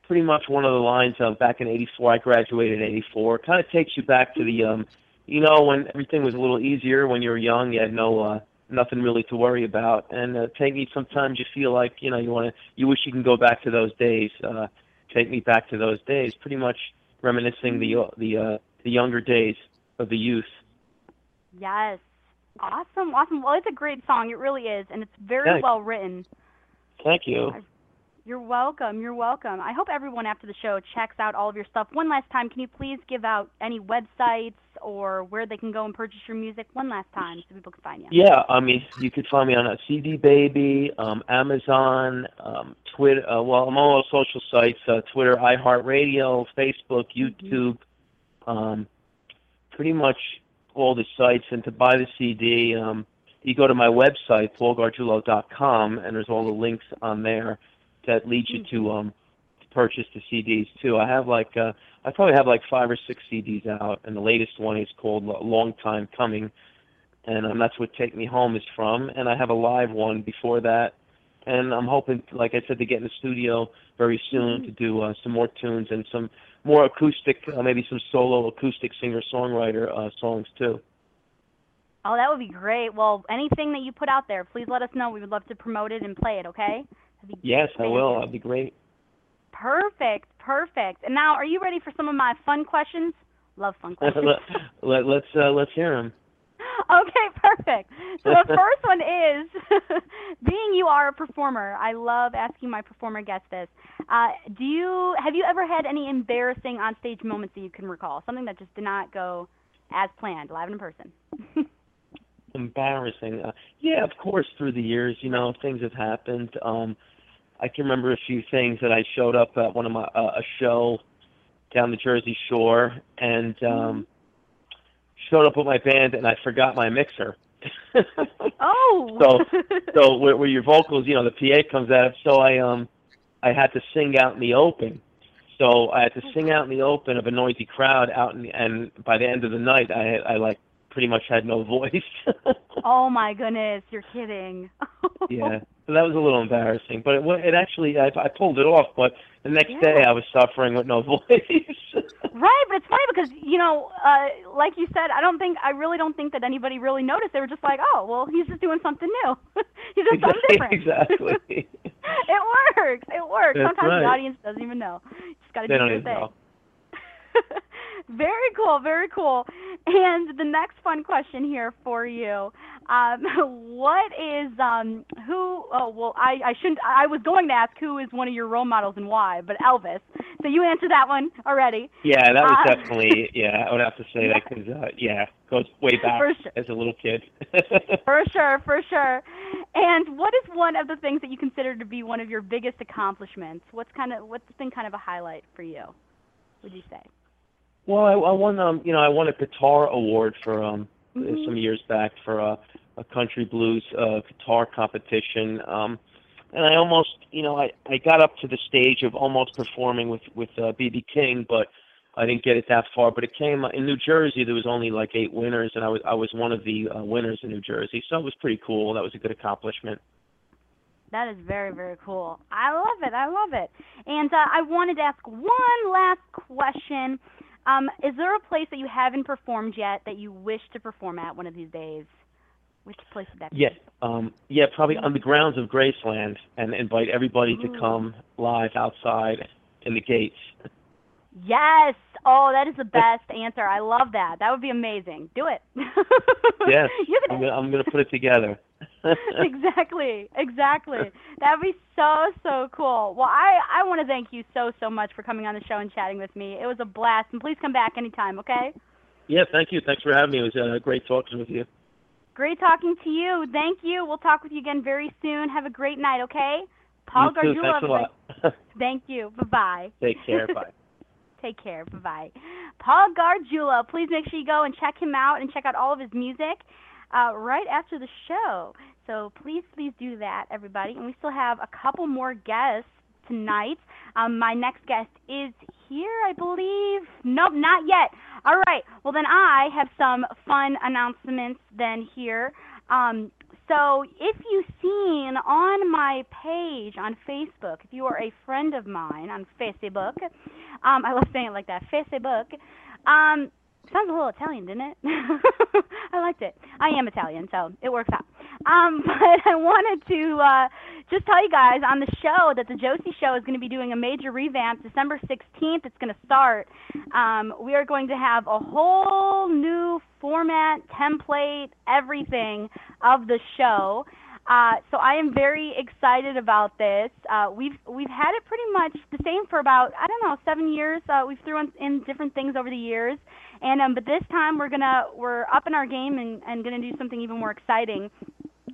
Pretty much one of the lines of back in '84. I graduated in '84. Kind of takes you back to the, um, you know, when everything was a little easier when you were young. You had no uh, nothing really to worry about. And uh, take me. Sometimes you feel like you know you want to. You wish you can go back to those days. Uh, take me back to those days. Pretty much reminiscing the uh, the uh, the younger days of the youth. Yes. Awesome. Awesome. Well, it's a great song. It really is, and it's very Thanks. well written. Thank you. You're welcome. You're welcome. I hope everyone after the show checks out all of your stuff. One last time, can you please give out any websites or where they can go and purchase your music? One last time so people can find you. Yeah, I mean, you could find me on a CD Baby, um, Amazon, um, Twitter. Uh, well, I'm on all social sites: uh, Twitter, iHeartRadio, Facebook, YouTube. Um, pretty much all the sites. And to buy the CD, um, you go to my website, paulgargiulo.com, and there's all the links on there that lead you to um, to purchase the CDs too. I have like uh, I probably have like five or six CDs out, and the latest one is called "Long Time Coming." and um, that's what Take Me Home is from. And I have a live one before that, and I'm hoping, like I said, to get in the studio very soon to do uh, some more tunes and some more acoustic, uh, maybe some solo acoustic singer songwriter uh, songs too. Oh, that would be great. Well, anything that you put out there, please let us know. We would love to promote it and play it, okay? That'd be Yes, I will. That'd be great. Perfect. Perfect. And now, are you ready for some of my fun questions? Love fun [LAUGHS] questions. let, let, let's uh, let's hear them. [LAUGHS] okay, perfect. So the first one is, [LAUGHS] being you are a performer, I love asking my performer guests this. Uh, do you have you ever had any embarrassing onstage moments that you can recall? Something that just did not go as planned, live in person. Embarrassing. Uh, yeah, of course. Through the years, you know, things have happened. Um, I can remember a few things that I showed up at one of my uh, a show down the Jersey Shore and um, showed up with my band and I forgot my mixer. [LAUGHS] oh. so so where, where your vocals, you know, the PA comes out. So I um I had to sing out in the open. So I had to sing out in the open of a noisy crowd out in the, and by the end of the night I I like pretty much had no [LAUGHS] voice. oh my goodness, you're kidding. [LAUGHS] yeah. So that was a little embarrassing, but it it actually I, I pulled it off. But the next Yeah. day I was suffering with no [LAUGHS] voice. Right, but it's funny because you know, uh, like you said, I don't think I really don't think that anybody really noticed. They were just like, "Oh, well, he's just doing something new. he's doing something different." exactly. it works. It works. That's Sometimes the audience doesn't even know. You just got to they do don't your even thing. Very cool, very cool. And the next fun question here for you. Um, [LAUGHS] what is um who oh well I, I shouldn't I was going to ask who is one of your role models and why, but Elvis. So you answered that one already. Yeah, that was Uh, definitely [LAUGHS] yeah. I would have to say that because uh, yeah, goes way back sure. as a little kid. [LAUGHS] For sure, for sure. And what is one of the things that you consider to be one of your biggest accomplishments? What's kind of what's been kind of a highlight for you? Would you say? Well, I, I won, um, you know, I won a guitar award for um Mhm. some years back for a, a country blues uh, guitar competition. Um, and I almost, you know, I I got up to the stage of almost performing with with uh, BB King, but I didn't get it that far. But it came in New Jersey. There was only like eight winners, and I was I was one of the uh, winners in New Jersey. So it was pretty cool. That was a good accomplishment. That is very, very cool. I love it. I love it. And uh, I wanted to ask one last question. Um, is there a place that you haven't performed yet that you wish to perform at one of these days? Which place would that be? Yeah, um, yeah, probably on the grounds of Graceland, and invite everybody to come live outside in the gates. Yes. Oh, that is the best answer. I love that. That would be amazing. Do it. [LAUGHS] Yes, I'm gonna, I'm gonna put it together. [LAUGHS] exactly, exactly. That'd be so so cool. Well, I I want to thank you so so much for coming on the show and chatting with me. It was a blast, and please come back anytime. Okay. yeah, thank you. Thanks for having me. It was uh, great talking with you. Great talking to you. Thank you. We'll talk with you again very soon. Have a great night. Okay. Paul you too. Thanks a lot. [LAUGHS] Thank you. Bye bye. Take care. Bye. [LAUGHS] Take care. Bye bye. Paul Gargiulo, please make sure you go and check him out and check out all of his music uh, right after the show. So please, please do that, everybody. And we still have a couple more guests tonight. Um, my next guest is here, I believe. Nope, not yet. All right. Well, then I have some fun announcements then here. Um, so if you've seen on my page on Facebook, if you are a friend of mine on Facebook, um, I love saying it like that, Facebook. Sounds a little Italian, didn't it? [LAUGHS] I liked it. I am Italian, so it works out. Um, [LAUGHS] but I wanted to uh, just tell you guys on the show that the Josie Show is going to be doing a major revamp. December 16th, it's going to start. Um, we are going to have a whole new format, template, everything of the show. Uh, so I am very excited about this. Uh, we've we've had it pretty much the same for about I don't know seven years. Uh, we've threw in, in different things over the years, and um, but this time we're gonna we're up in our game and, and gonna do something even more exciting.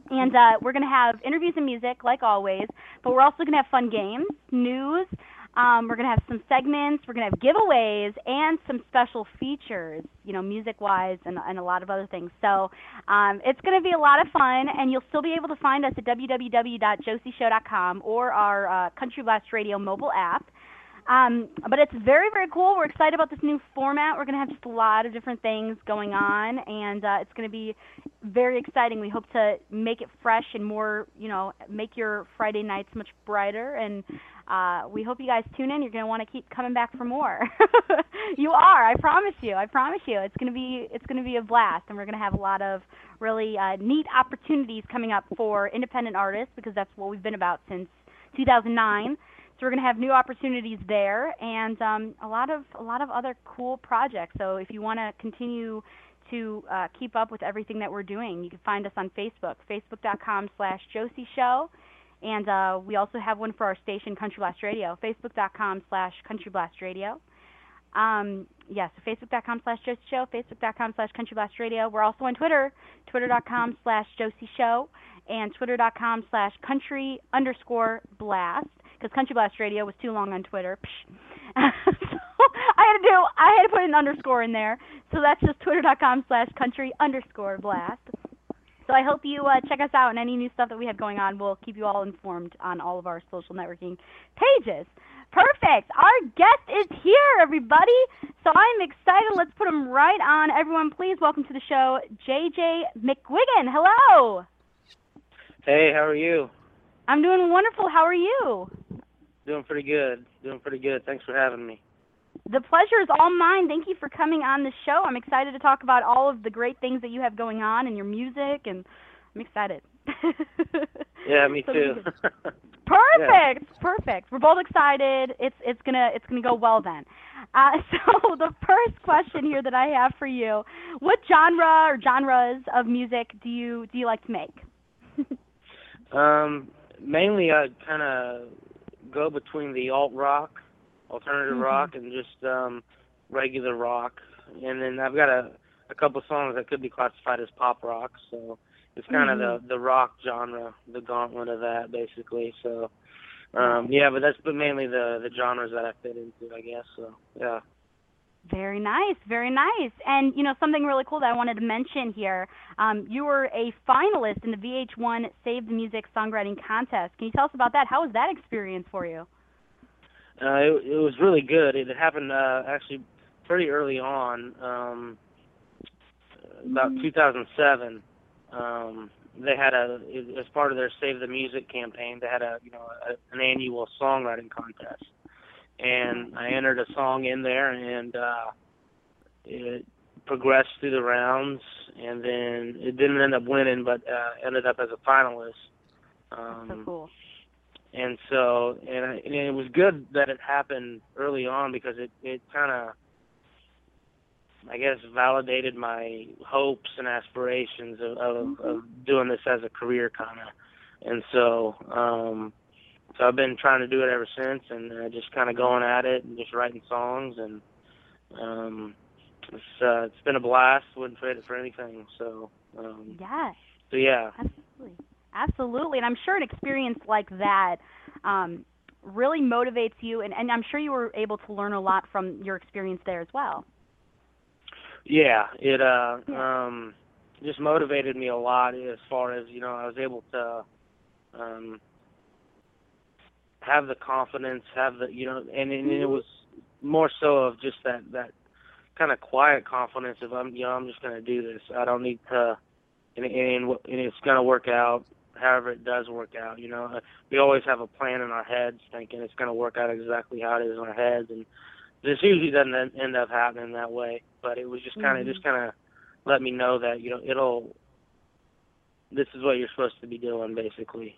And uh, we're to have interviews and music, like always, but we're also to have fun games, news. Um, we're to have some segments. We're to have giveaways and some special features, you know, music-wise and, and a lot of other things. So um, it's to be a lot of fun, and you'll still be able to find us at www.josieshow.com or our uh, Country Blast Radio mobile app. Um, but it's very, very cool. We're excited about this new format. We're going to have just a lot of different things going on, and uh, it's going to be very exciting. We hope to make it fresh and more, you know, make your Friday nights much brighter. And uh, we hope you guys tune in. You're going to want to keep coming back for more. [LAUGHS] you are. I promise you. I promise you. It's going to be it's going to be a blast, and we're going to have a lot of really uh, neat opportunities coming up for independent artists because that's what we've been about since 2009. So we're going to have new opportunities there, and um, a lot of a lot of other cool projects. So if you want to continue to uh, keep up with everything that we're doing, you can find us on Facebook, facebook.com/slash Josie Show, and uh, we also have one for our station, Country Blast Radio, facebook.com/slash Country Blast Radio. Um, yes, yeah, so facebook.com slash Josie Show, facebook.com slash Country Blast Radio. We're also on Twitter, twitter.com slash Josie Show, and twitter.com slash Country underscore Blast because Country Blast Radio was too long on Twitter. [LAUGHS] so I had to do I had to put an underscore in there. So that's just twitter.com slash country underscore blast. So I hope you uh, check us out and any new stuff that we have going on. We'll keep you all informed on all of our social networking pages. Perfect. Our guest is here, everybody. So I'm excited. Let's put him right on. Everyone, please welcome to the show JJ McGuigan. Hello. Hey, how are you? I'm doing wonderful. How are you? Doing pretty good. Doing pretty good. Thanks for having me. The pleasure is all mine. Thank you for coming on the show. I'm excited to talk about all of the great things that you have going on and your music, and I'm excited. [LAUGHS] yeah, me So too. [LAUGHS] Perfect, perfect. We're both excited. It's it's gonna it's gonna go well then. Uh, [LAUGHS] so the first question here that I have for you: What genre or genres of music do you do you like to make? um, mainly I kind of go between the alt rock, alternative Mhm. rock, and just um regular rock. And then I've got a a couple songs that could be classified as pop rock. So it's kind of Mhm. the the rock genre, the gauntlet of that, basically. So. Um, yeah, but that's but mainly the the genres that I fit into, I guess. So yeah. Very nice, very nice. And you know something really cool that I wanted to mention here. Um, you were a finalist in the VH1 Save the Music Songwriting Contest. Can you tell us about that? How was that experience for you? Uh, it, it was really good. It happened uh, actually pretty early on, um, about 2007. Um, they had a as part of their Save the Music campaign. They had a you know a, an annual songwriting contest, and I entered a song in there, and uh, it progressed through the rounds, and then it didn't end up winning, but uh, ended up as a finalist. Um, So cool. and so and, I, and it was good that it happened early on because it it kind of I guess validated my hopes and aspirations of of, of doing this as a career kind of and so um so I've been trying to do it ever since and uh, just kind of going at it and just writing songs and um it's uh, it's been a blast wouldn't trade it for anything so um Yes. so yeah Absolutely. Absolutely. And I'm sure an experience like that, um, really motivates you, and, and I'm sure you were able to learn a lot from your experience there as well. Yeah, it uh um just motivated me a lot as far as, you know, I was able to um have the confidence, have the you know and, and it was more so of just that that kind of quiet confidence of I'm you know, I'm just gonna do this. I don't need to and and, and it's gonna work out however it does work out, you know. We always have a plan in our heads thinking it's gonna work out exactly how it is in our heads and this usually doesn't end up happening that way, but it was just kind of Mhm. just kind of let me know that you know it'll. This is what you're supposed to be doing, basically.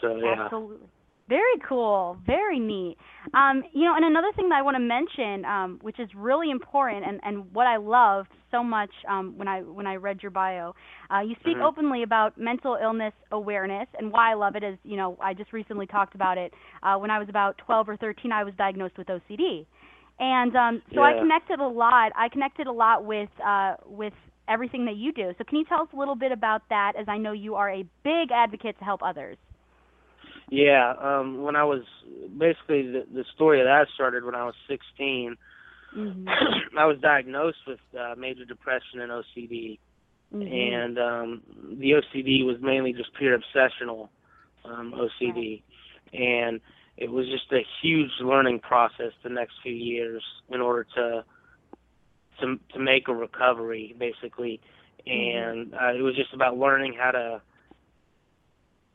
So yeah. Absolutely. Very cool. Very neat. Um, you know, and another thing that I want to mention, um, which is really important, and, and what I loved so much um, when I when I read your bio, uh, you speak Mhm. openly about mental illness awareness, and why I love it is, you know, I just recently talked about it. Uh, when I was about 12 or 13, I was diagnosed with OCD, and um, so I connected a lot. I connected a lot with uh, with everything that you do. So can you tell us a little bit about that, as I know you are a big advocate to help others. Yeah, um, when I was basically the, the story of that started when I was 16. Mm-hmm. [CLEARS THROAT] I was diagnosed with uh, major depression and OCD, Mhm. and um, the OCD was mainly just pure obsessional um, OCD, and it was just a huge learning process the next few years in order to to to make a recovery basically, and uh, it was just about learning how to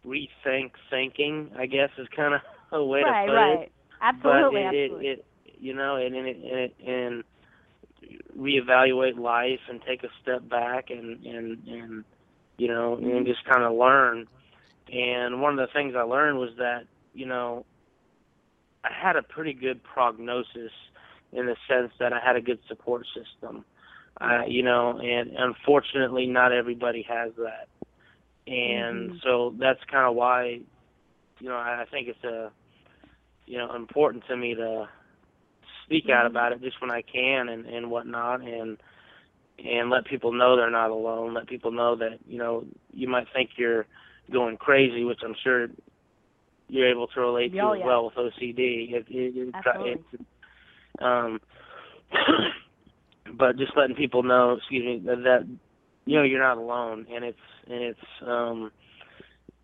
rethink thinking. I guess is kind of [LAUGHS] a way right, to put right. it. Absolutely, but it, absolutely. It, it, you know, and and, and, and reevaluate life and take a step back and and and you know and just kind of learn. And one of the things I learned was that you know I had a pretty good prognosis in the sense that I had a good support system. Uh, you know, and unfortunately, not everybody has that, and Mhm. so that's kind of why, you know, I I think it's a, you know, important to me to speak out Mhm. about it just when I can and and whatnot, and and let people know they're not alone. Let people know that you know you might think you're going crazy, which I'm sure you're able to relate to Oh, as yeah. well with OCD. It, it, Absolutely. it, um, [CLEARS THROAT] but just letting people know, excuse me, that, that you know you're not alone, and it's and it's um,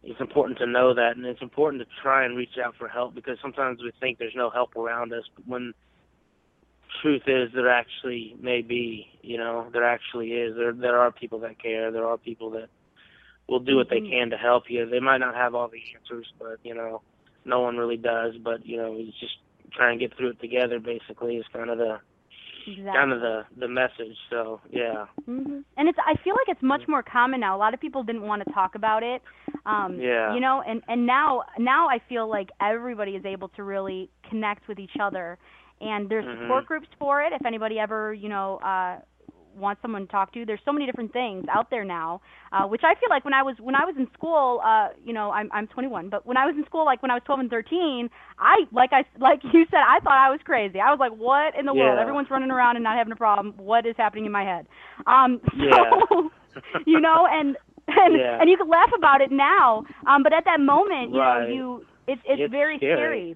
it's important to know that, and it's important to try and reach out for help because sometimes we think there's no help around us, but when truth is there actually may be, you know, there actually is. There there are people that care. There are people that will do what they Mhm. can to help you. They might not have all the answers, but you know, no one really does. But you know, it's just try and get through it together. Basically, is kind of the Exactly. kind of the the message. So yeah, hmm And it's I feel like it's much more common now. A lot of people didn't want to talk about it. Um Yeah. you know, and and now now I feel like everybody is able to really connect with each other. And there's Mhm. support groups for it if anybody ever, you know, uh wants someone to talk to. There's so many different things out there now, uh, which I feel like when I was when I was in school, uh, you know, I'm I'm 21, but when I was in school, like when I was 12 and 13, I like I like you said, I thought I was crazy. I was like, what in the world? Everyone's running around and not having a problem. What is happening in my head? Um, [LAUGHS] so Yeah. [LAUGHS] you know, and and Yeah. and you can laugh about it now, um, but at that moment, you Right. know, you it's it's, It's very scary.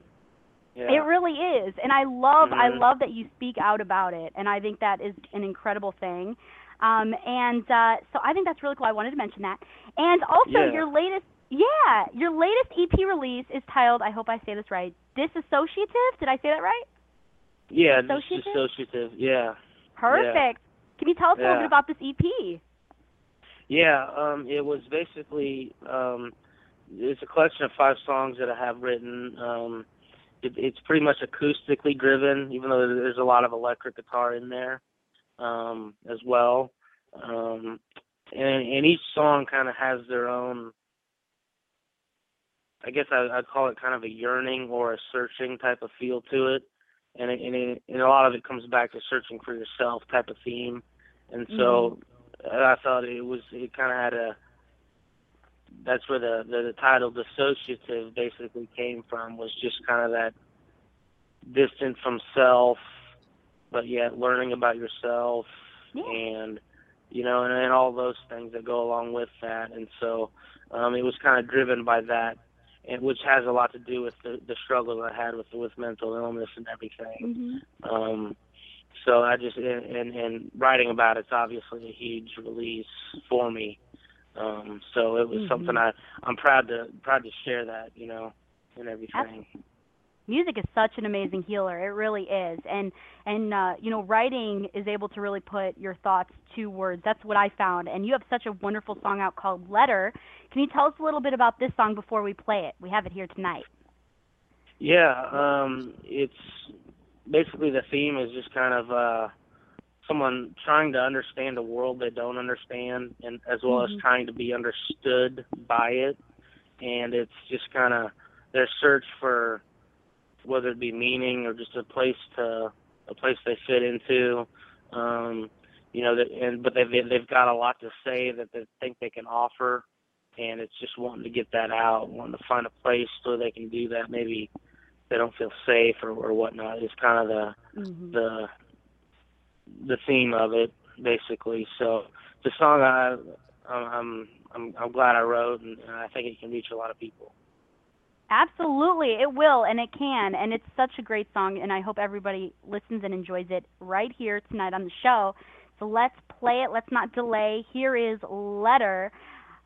Yeah. it really is, and I love I Mhm. love that you speak out about it, and I think that is an incredible thing. Um, and uh, so I think that's really cool. I wanted to mention that, and also Yeah. your latest, yeah, your latest EP release is titled. I hope I say this right. Disassociative. Did I say that right? yeah, Disassociative. Associative? associative. Yeah. Perfect. Can you tell us a little bit about this EP? Yeah, um, it was basically um, it's a collection of five songs that I have written. Um, it, it's pretty much acoustically driven, even though there's a lot of electric guitar in there um, as well. Um, and, and each song kind of has their own. I guess I, I'd call it kind of a yearning or a searching type of feel to it, and it, and, it, and a lot of it comes back to searching for yourself type of theme, and so I thought it was it kind of had a. That's where the, the the title dissociative basically came from was just kind of that distant from self, but yet learning about yourself and you know and, and all those things that go along with that, and so um, it was kind of driven by that, and which has a lot to do with the the struggle I had with with mental illness and everything. Mhm. Um, so I just and, and and writing about it's obviously a huge release for me. Um, so it was Mhm. something I I'm proud to proud to share that you know and everything. music is such an amazing healer. It really is. And and uh you know writing is able to really put your thoughts to words. That's what i found. And you have such a wonderful song out called letter. Can you tell us a little bit about this song before we play it? We have it here tonight. Yeah, um, it's basically the theme is just kind of uh, someone trying to understand a world they don't understand, and as well Mhm. as trying to be understood by it. And it's just kind of their search for whether it be meaning or just a place to a place they fit into. Um, you know, that, and but they've they've got a lot to say that they think they can offer, and it's just wanting to get that out, wanting to find a place so they can do that. Maybe they don't feel safe or, or whatnot. It's kind of the Mhm. the the theme of it basically. So the song I I'm I'm I'm glad I wrote, and, I think it can reach a lot of people. Absolutely, it will, and it can, and it's such a great song, and I hope everybody listens and enjoys it right here tonight on the show. So let's play it. Let's not delay. Here is Letter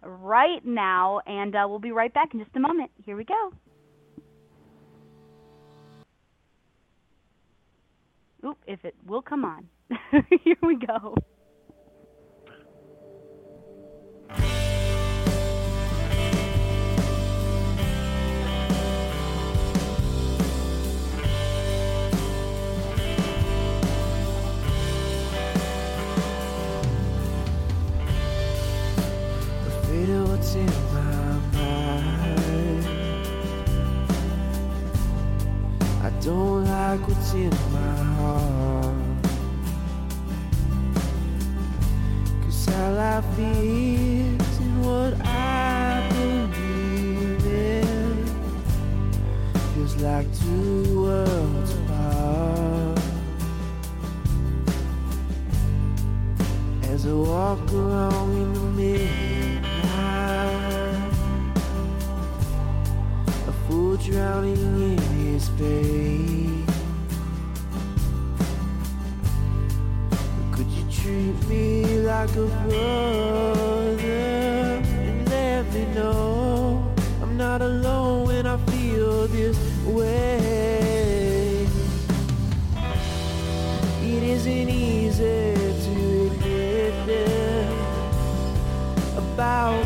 right now, and uh, we'll be right back in just a moment. Here we go. Oop, if it will come on. [LAUGHS] here we go. what's in my mind. I don't like what's in my and what I believe in feels like two worlds apart. As I walk around in the midnight, a fool drowning in his pain. Treat me like a brother and let me know I'm not alone when I feel this way? It isn't easy to admit about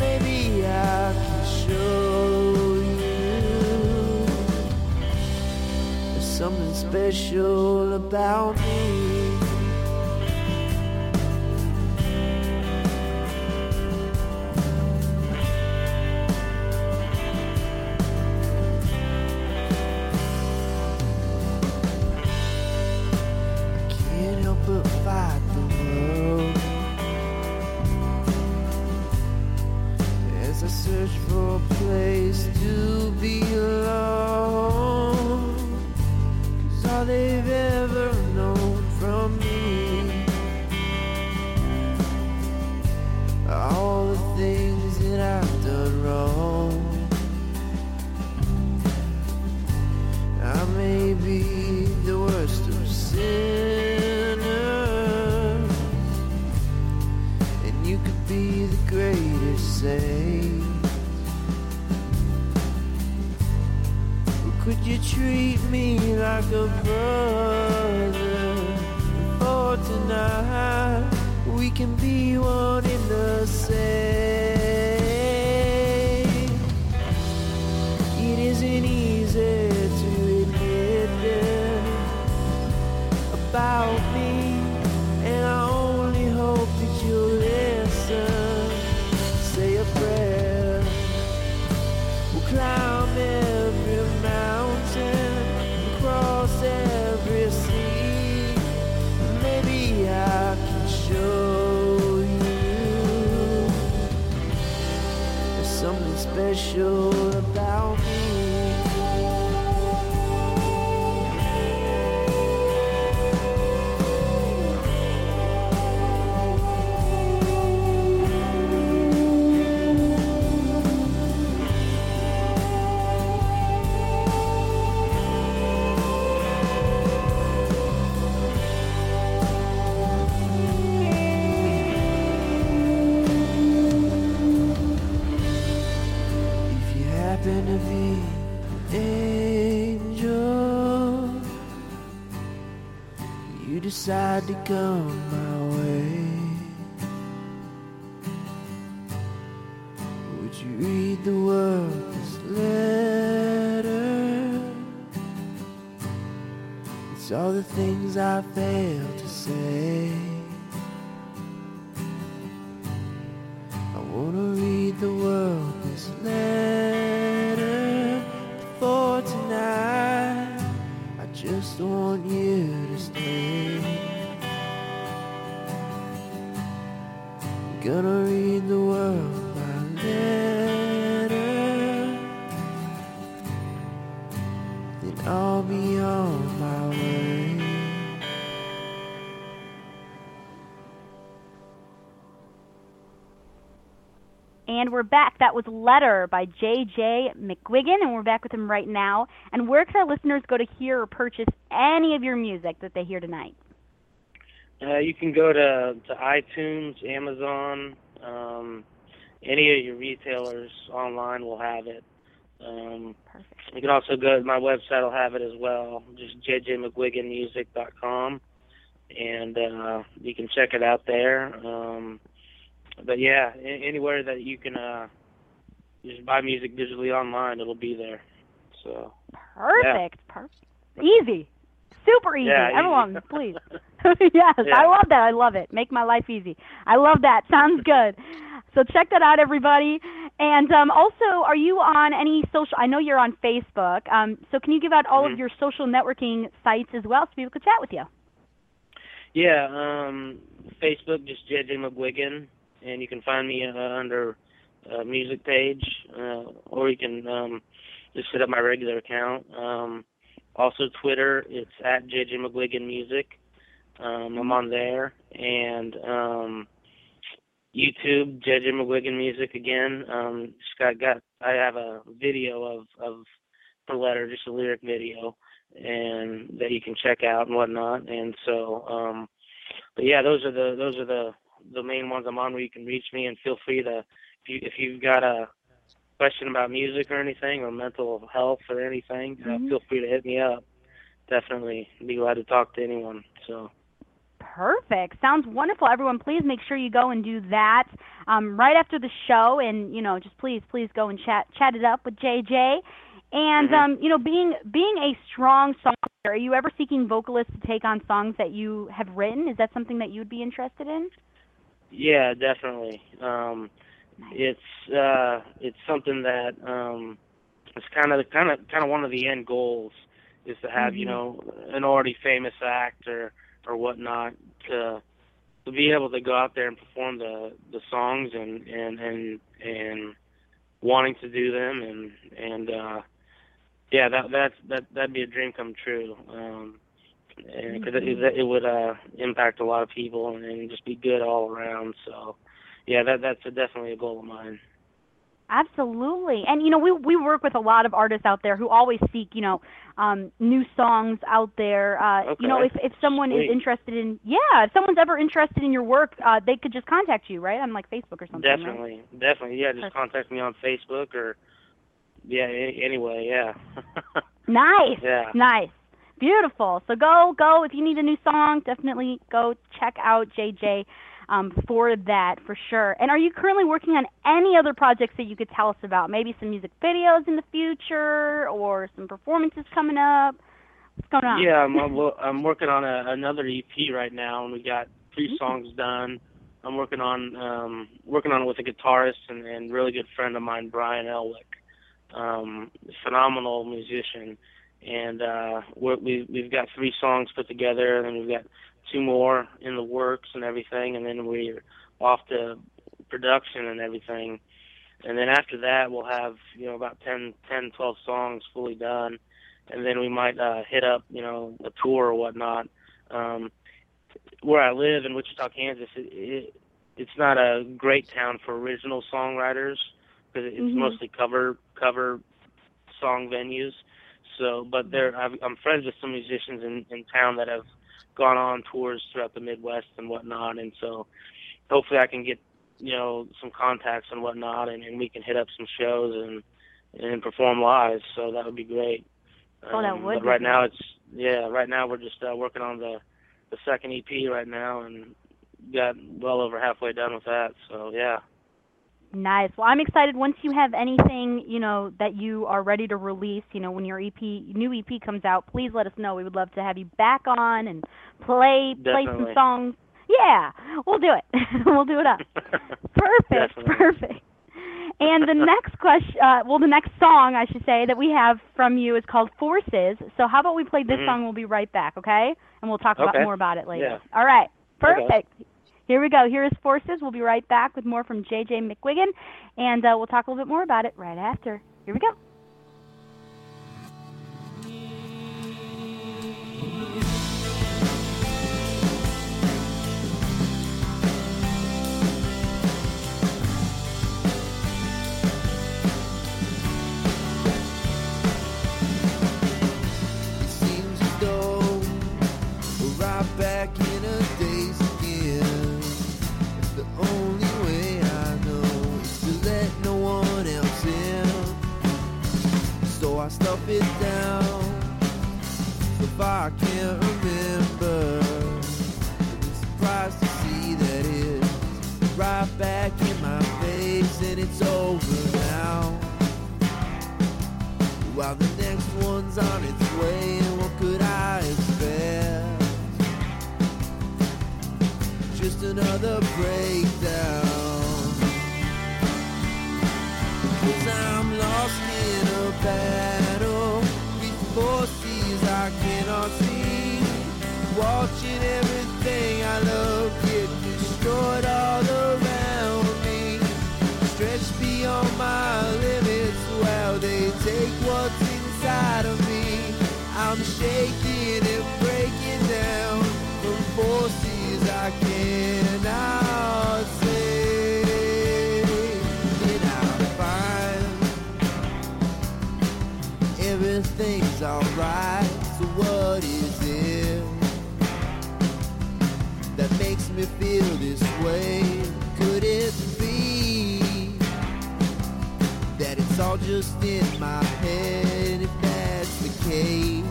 Maybe I can show you there's something special about me. Decide to come back. That was Letter by J.J. McGuigan, and we're back with him right now. And where can our listeners go to hear or purchase any of your music that they hear tonight? Uh, you can go to, to iTunes, Amazon, um, any of your retailers online will have it. Um, you can also go to my website; will have it as well. Just jjmcguiganmusic.com, and uh, you can check it out there. Um, but yeah, anywhere that you can uh, just buy music digitally online, it'll be there. So Perfect. Perfect. Easy. Super easy. Yeah, easy. Everyone, please. [LAUGHS] [LAUGHS] yes, Yeah. I love that. I love it. Make my life easy. I love that. [LAUGHS] Sounds good. So check that out, everybody. And um, also, are you on any social? I know you're on Facebook. Um, so can you give out all Mhm. of your social networking sites as well, so people could chat with you? Yeah, um, Facebook, just JJ McGuigan, and you can find me uh, under uh, music page, uh, or you can um, just set up my regular account. Um, also, Twitter, it's at JJ McGuigan Music. Um, I'm on there, and um, YouTube, JJ McGuigan Music again. Um, just got got I have a video of of the letter, just a lyric video, and that you can check out and whatnot. And so, um, but yeah, those are the those are the the main ones I'm on where you can reach me. And feel free to if you if you've got a question about music or anything or mental health or anything, uh, Mhm. feel free to hit me up. Definitely be glad to talk to anyone. So. Perfect. Sounds wonderful. Everyone, please make sure you go and do that um, right after the show, and you know, just please, please go and chat chat it up with JJ. And Mhm. um, you know, being being a strong songwriter, are you ever seeking vocalists to take on songs that you have written? Is that something that you would be interested in? Yeah, definitely. Um, it's uh, it's something that um, it's kind of kind of kind of one of the end goals is to have you Mhm. know an already famous act or or whatnot to to be able to go out there and perform the the songs and and and and wanting to do them and and uh yeah that that's that that'd be a dream come true um and cause it, it, it would uh impact a lot of people and, and just be good all around so yeah that that's a, definitely a goal of mine Absolutely. And you know, we we work with a lot of artists out there who always seek, you know, um new songs out there. Uh you know, if if someone Sweet. is interested in yeah, if someone's ever interested in your work, uh they could just contact you, right? On like Facebook or something. right? definitely definitely yeah just contact me on facebook or yeah anyway yeah [LAUGHS] Nice. Yeah. Nice. Beautiful. So go go if you need a new song, definitely go check out JJ um, for that for sure. And are you currently working on any other projects that you could tell us about? Maybe some music videos in the future or some performances coming up? What's going on? Yeah, I'm I'm, [LAUGHS] I'm working on a, another EP right now, and we got three songs done. I'm working on um, working on it with a guitarist and, and really good friend of mine, Brian Elwick, um, phenomenal musician, and uh, we're, we we've got three songs put together, and then we've got two more in the works and everything, and then we're off to production and everything. And then after that, we'll have you know about 10, 10 12 songs fully done and then we might uh, hit up, you know, a tour or whatnot. Um, where I live in Wichita, Kansas, it, it, it's not a great town for original songwriters because it's Mhm. mostly cover cover song venues. So, but there, I've, I'm friends with some musicians in, in town that have gone on tours throughout the Midwest and whatnot, and so hopefully I can get you know some contacts and whatnot, and, and we can hit up some shows and and perform live. So that would be great. Oh, that Um, would but be right now it's yeah. Right now we're just uh, working on the the second EP right now, and got well over halfway done with that. So yeah. Nice. Well, I'm excited. Once you have anything, you know, that you are ready to release, you know, when your EP, new EP comes out, please let us know. We would love to have you back on and play play some songs. Yeah, we'll do it. [LAUGHS] we'll do it up. [LAUGHS] Perfect. Definitely. Perfect. And the next question, uh, well, the next song I should say that we have from you is called Forces. So how about we play this Mhm. song? We'll be right back, okay? And we'll talk about Okay. more about it later. Yeah. All right. Okay. Here we go. Here is Forces. We'll be right back with more from JJ McGuigan, and uh, we'll talk a little bit more about it right after. Here we go. I stuff it down so I can't remember. I'm surprised to see that it's right back in my face and it's over now. While the next one's on its way, what could I expect? Just another breakdown. Cause I'm lost in a battle with forces I cannot see. Watching everything I love get destroyed all around me. Stretched beyond my limits while they take what's inside of me. I'm shaking everything's alright. So what is it that makes me feel this way? Could it be that it's all just in my head? If that's the case,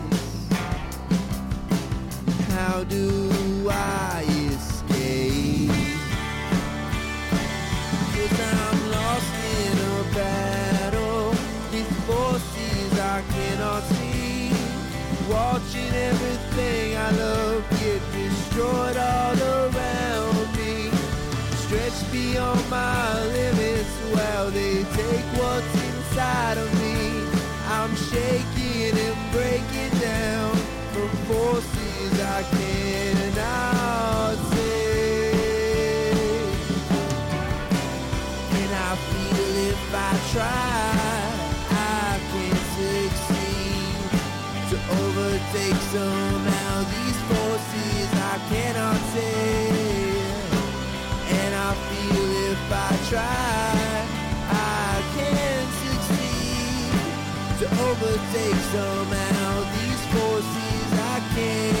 how do I Watching everything I love get destroyed all around me. Stretched beyond my limits while they take what's inside of me. I'm shaking and breaking down from forces I cannot say. And I feel if I try, overtake somehow these forces I cannot say. And I feel if I try, I can succeed to overtake somehow these forces I cannot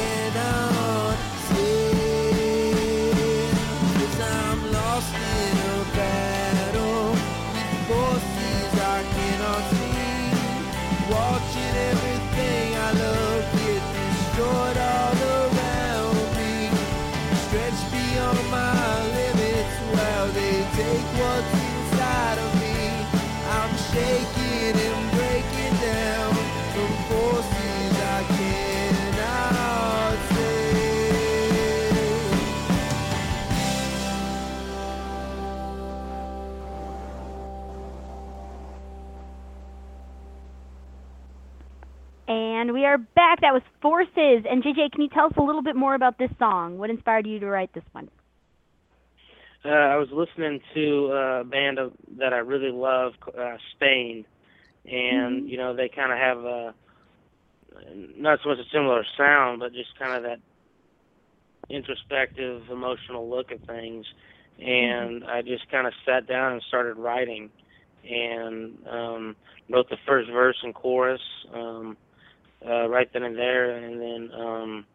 And we are back. That was Forces. And JJ, can you tell us a little bit more about this song? What inspired you to write this one? Uh, I was listening to a band of, that I really love, uh, Staind, and Mhm. you know they kind of have a not so much a similar sound, but just kind of that introspective, emotional look at things. And I just kind of sat down and started writing, and um, wrote the first verse and chorus um, uh, right then and there, and then um,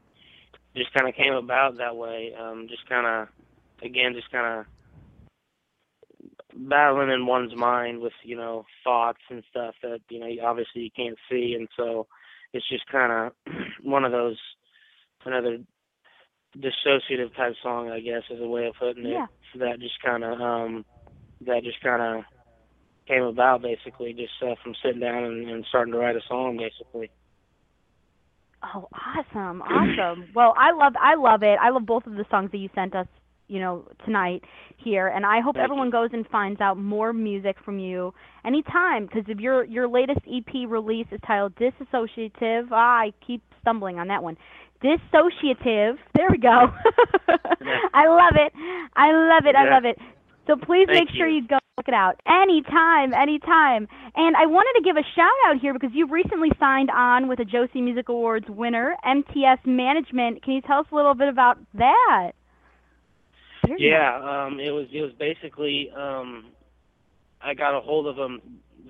just kind of came about that way. Um, just kind of again, just kind of battling in one's mind with you know thoughts and stuff that you know obviously you can't see, and so it's just kind of [CLEARS THROAT] one of those another dissociative type song, I guess, is a way of putting it. Yeah. That just kind of um, that just kind of came about basically just uh, from sitting down and, and starting to write a song basically. Oh, awesome, awesome. [CLEARS THROAT] well, I love I love it. I love both of the songs that you sent us, you know, tonight here, and I hope Thank everyone goes and finds out more music from you anytime because if your your latest EP release is titled Disassociative, ah, I keep stumbling on that one. Dissociative. There we go. [LAUGHS] I love it. I love it. I love it. So please Thank make sure you. you go check it out anytime, anytime. And I wanted to give a shout out here because you recently signed on with a Josie Music Awards winner, MTS Management. Can you tell us a little bit about that? Yeah, um, it was it was basically um, I got a hold of them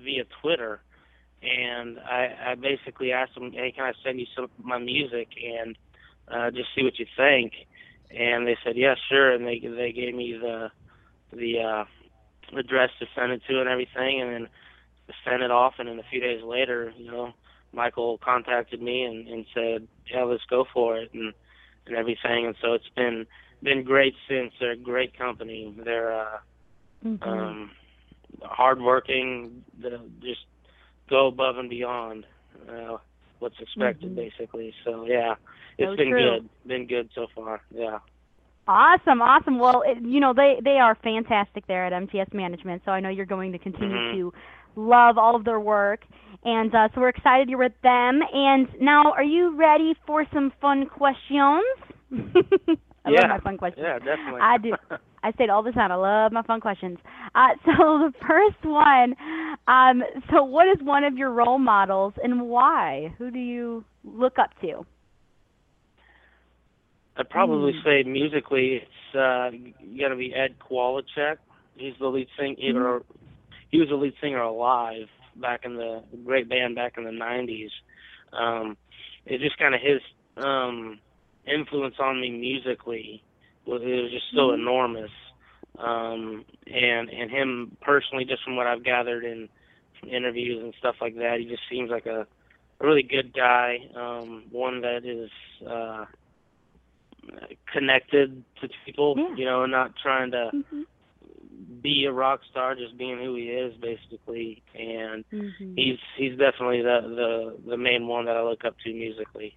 via Twitter, and I, I basically asked them, "Hey, can I send you some of my music and uh, just see what you think?" And they said, "Yeah, sure." And they they gave me the the uh, address to send it to and everything, and then sent it off. And then a few days later, you know, Michael contacted me and, and said, "Yeah, let's go for it," and and everything. And so it's been been great since. They're a great company. They're uh, Mhm. um, hardworking. The, just go above and beyond uh, what's expected, Mhm. basically. So yeah, it's So been true. good. Been good so far. Yeah. Awesome, awesome. Well, it, you know they they are fantastic there at MTS Management, so I know you're going to continue Mhm. to love all of their work, and uh, so we're excited you're with them. And now, are you ready for some fun questions? [LAUGHS] I yeah. love my fun questions. Yeah, definitely. I do. [LAUGHS] I say it all the time. I love my fun questions. Uh, [LAUGHS] so the first one, um, so what is one of your role models and why? Who do you look up to? I'd probably Hmm. say musically, it's uh, gonna be Ed Kowalczyk. He's the lead singer. Hmm. He was the lead singer alive back in the great band back in the '90s. Um, it's just kind of his um, influence on me musically was it was just so Mhm. enormous. Um, and and him personally, just from what I've gathered in from interviews and stuff like that, he just seems like a, a really good guy. Um, one that is. Uh, connected to people, Yeah. you know, not trying to Mhm. be a rock star, just being who he is, basically. And Mhm. he's he's definitely the the the main one that I look up to musically.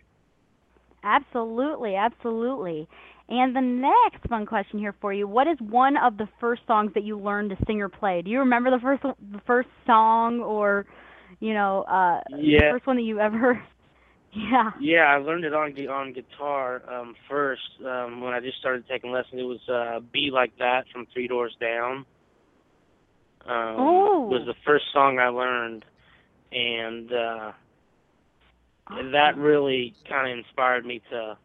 Absolutely, absolutely. And the next fun question here for you: What is one of the first songs that you learned to sing or play? Do you remember the first the first song, or you know, uh, the first one that you ever? Yeah. Yeah, I learned it on on guitar um, first um, when I just started taking lessons. It was uh, "Be Like That" from Three Doors Down. Um, Oh. was the first song I learned, and uh, that really kind of inspired me to,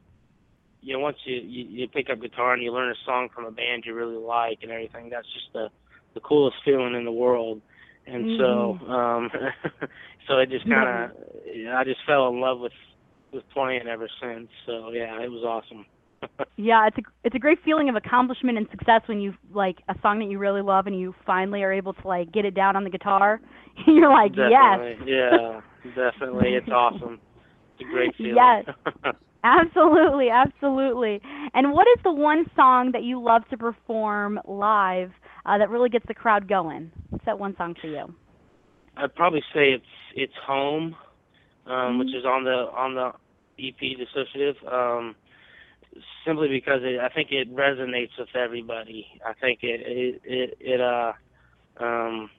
you know, once you, you you pick up guitar and you learn a song from a band you really like and everything, that's just the the coolest feeling in the world. And so, um, [LAUGHS] so it just kind of, I just fell in love with with playing ever since. So yeah, it was awesome. [LAUGHS] Yeah, it's a it's a great feeling of accomplishment and success when you like a song that you really love and you finally are able to like get it down on the guitar. [LAUGHS] You're like, definitely, yes. yeah, definitely, it's awesome. It's a great feeling. Yes. [LAUGHS] Absolutely, absolutely. And what is the one song that you love to perform live uh, that really gets the crowd going? What's that one song for you? I'd probably say it's it's home, um, which Mhm. is on the on the EP dissociative. Um, simply because it, I think it resonates with everybody. I think it it it, it uh um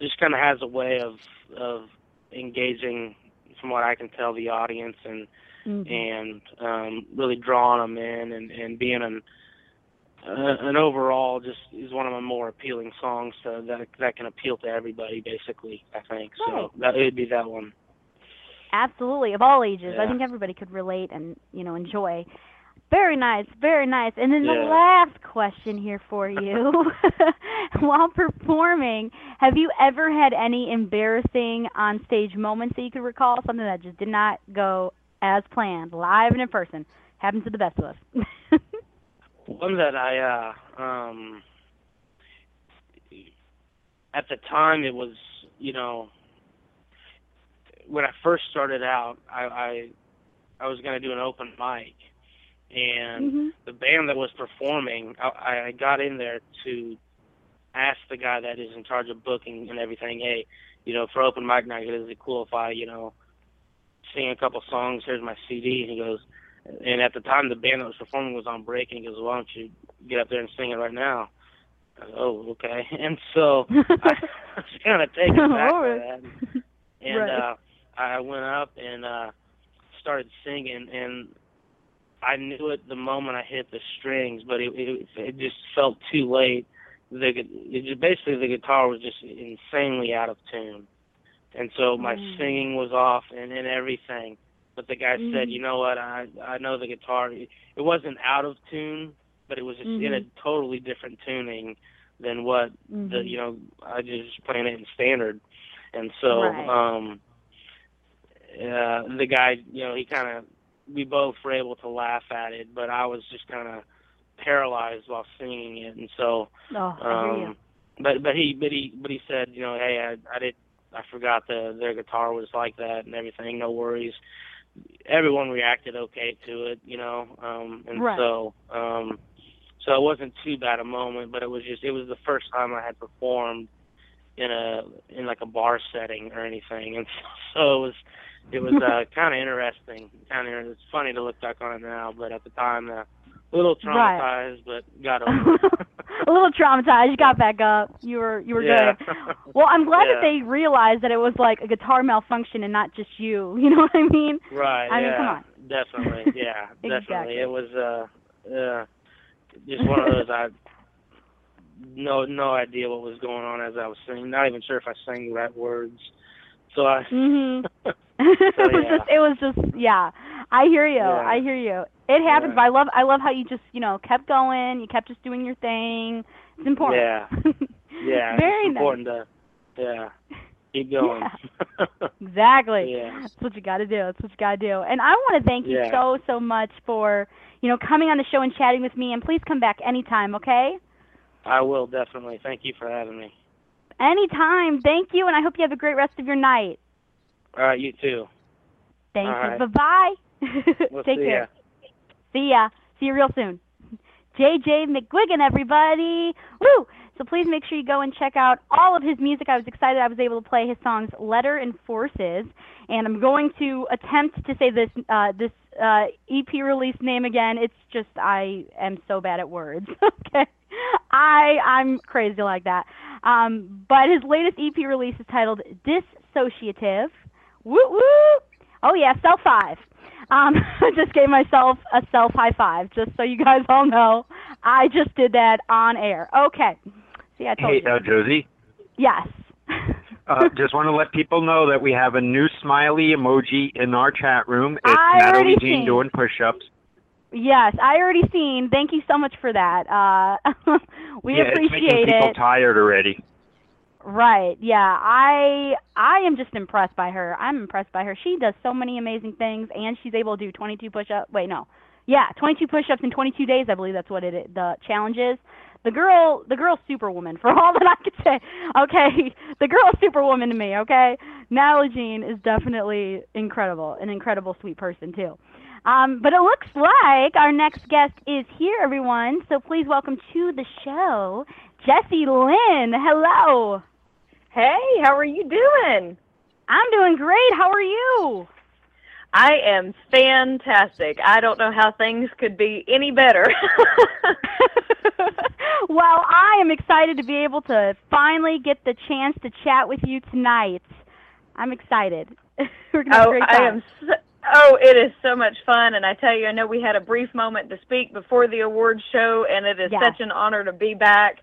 just kind of has a way of of engaging, from what I can tell, the audience and Mm-hmm. and um, really drawing them in and, and being an uh, an overall just is one of my more appealing songs so that that can appeal to everybody basically I think Right. so that would be that one Absolutely, of all ages. I think everybody could relate and you know enjoy. Very nice, very nice. And then the last question here for you: [LAUGHS] [LAUGHS] While performing, have you ever had any embarrassing on-stage moments that you could recall? Something that just did not go as planned, live and in person. Happens to the best of us. [LAUGHS] one that I uh um at the time it was you know when I first started out I I, I was going to do an open mic and Mhm. the band that was performing, I, I got in there to ask the guy that is in charge of booking and everything, hey, you know, for open mic night, is it cool if I, you know, sing a couple songs? Here's my CD. And he goes, and at the time the band that was performing was on break, and he goes, why don't you get up there and sing it right now? I go, oh, okay. [LAUGHS] And so I [LAUGHS] was kind of taken back by that. [LAUGHS] And Right. uh, I went up and uh, started singing, and I knew it the moment I hit the strings, but it it, it just felt too late. The it just, basically the guitar was just insanely out of tune, and so my Mm. singing was off and, and everything. But the guy said, Mhm. you know what? I I know the guitar. It, wasn't out of tune, but it was just in a Mhm. totally different tuning than what the Mhm. you know I just playing it in standard, and so Right. um uh the guy you know he kind of we both were able to laugh at it, but I was just kind of paralyzed while singing it, and so Oh, I hear you. um but but he but he but he said you know hey I I did I forgot the their guitar was like that and everything no worries everyone reacted okay to it you know um and Right. so um so it wasn't too bad a moment but it was just it was the first time I had performed in a in like a bar setting or anything and so, [LAUGHS] so it was it was [LAUGHS] uh kind of interesting kind of it's funny to look back on it now but at the time uh, a little Right. traumatized but got [LAUGHS] over a little traumatized. You got back up. You were you were yeah. good. [LAUGHS] Well, I'm glad Yeah. that they realized that it was like a guitar malfunction and not just you. [LAUGHS] You know what I mean? Right. I mean, yeah. come on. Definitely. Yeah. Exactly. Definitely. It was uh uh just one of those I no no idea what was going on as I was singing. Not even sure if I sang the right words. So I Mhm. it was just it was just yeah. I hear you. Yeah. I hear you. It happens, Yeah. but I love I love how you just, you know, kept going, you kept just doing your thing. It's important. Yeah. [LAUGHS] Yeah. Very it's nice. important to yeah. Keep [LAUGHS] going. [LAUGHS] Exactly. Yeah. That's what you got to do. That's what you got to do. And I want to thank you Yeah. so so much for, you know, coming on the show and chatting with me and please come back anytime, okay? I will definitely. Thank you for having me. Anytime. Thank you and I hope you have a great rest of your night. All right, you too. Thank All you. right. Bye-bye. We'll Take care. ya. See ya. See you real soon. [LAUGHS] JJ McGuigan, everybody. Woo! So please make sure you go and check out all of his music. I was excited I was able to play his songs Letter and Forces. And I'm going to attempt to say this uh, this uh, EP release name again. It's just I am so bad at words. [LAUGHS] okay. I I'm crazy like that. Um, but his latest EP release is titled Dissociative. Woo woo! Oh yeah, self five. Um, [LAUGHS] I just gave myself a self high five, just so you guys all know. I just did that on air. Okay. See, I told Hey, you. uh, Josie. Yes. [LAUGHS] Uh, just want to let people know that we have a new smiley emoji in our chat room. It's I Natalie Jean seen. doing push-ups. Yes, I already seen. Thank you so much for that. Uh, [LAUGHS] we yeah, it's appreciate making people it. tired already. Right. Yeah. I I am just impressed by her. I'm impressed by her. She does so many amazing things and she's able to do 22 push-ups. Wait, no. Yeah, 22 push-ups in 22 days, I believe that's what it the challenge is. The girl, the girl's superwoman [LAUGHS] for all that I could say. Okay, the girl's superwoman to me, okay? Natalie Jean is definitely incredible, an incredible sweet person too. Um, but it looks like our next guest is here, everyone. So please welcome to the show, Jessie Lynn. Hello. Hey, how are you doing? I'm doing great. How are you? I am fantastic. I don't know how things could be any better. [LAUGHS] well, I am excited to be able to finally get the chance to chat with you tonight. I'm excited. [LAUGHS] We're gonna have a oh, great I am. So, oh, it is so much fun, and I tell you, I know we had a brief moment to speak before the awards show, and it is Yes. such an honor to be back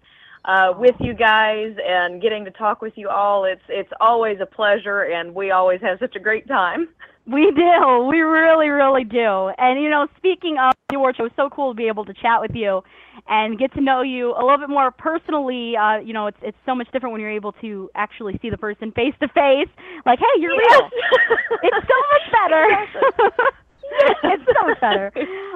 uh, with you guys and getting to talk with you all. It's it's always a pleasure, and we always have such a great time. We do. We really, really do. And you know, speaking of the award show, was so cool to be able to chat with you and get to know you a little bit more personally. Uh, you know, it's it's so much different when you're able to actually see the person face to face. Like, hey, you're real. it's so much better. [LAUGHS] it's so much better.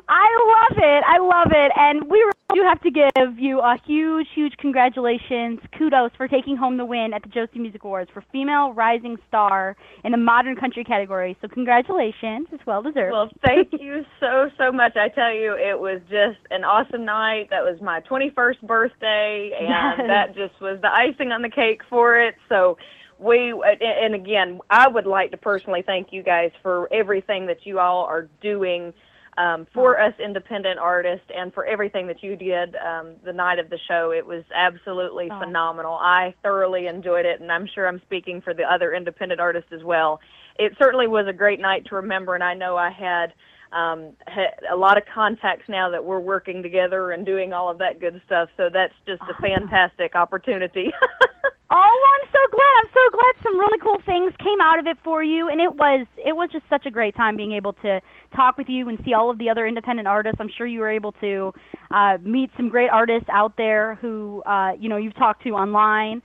I love it. I love it. And we do have to give you a huge, huge congratulations, kudos for taking home the win at the Josie Music Awards for Female Rising Star in the Modern Country category. So congratulations. It's well deserved. Well, thank you [LAUGHS] so so much. I tell you, it was just an awesome night. That was my 21st birthday, and Yes. that just was the icing on the cake for it. So we and again, I would like to personally thank you guys for everything that you all are doing um, for us independent artists and for everything that you did um, the night of the show. It was absolutely Oh. phenomenal. I thoroughly enjoyed it, and I'm sure I'm speaking for the other independent artists as well. It certainly was a great night to remember, and I know I had um, ha- a lot of contacts now that we're working together and doing all of that good stuff. So that's just a fantastic opportunity. [LAUGHS] Oh, I'm so glad. I'm so glad some really cool things came out of it for you and it was it was just such a great time being able to talk with you and see all of the other independent artists. I'm sure you were able to uh meet some great artists out there who uh you know you've talked to online.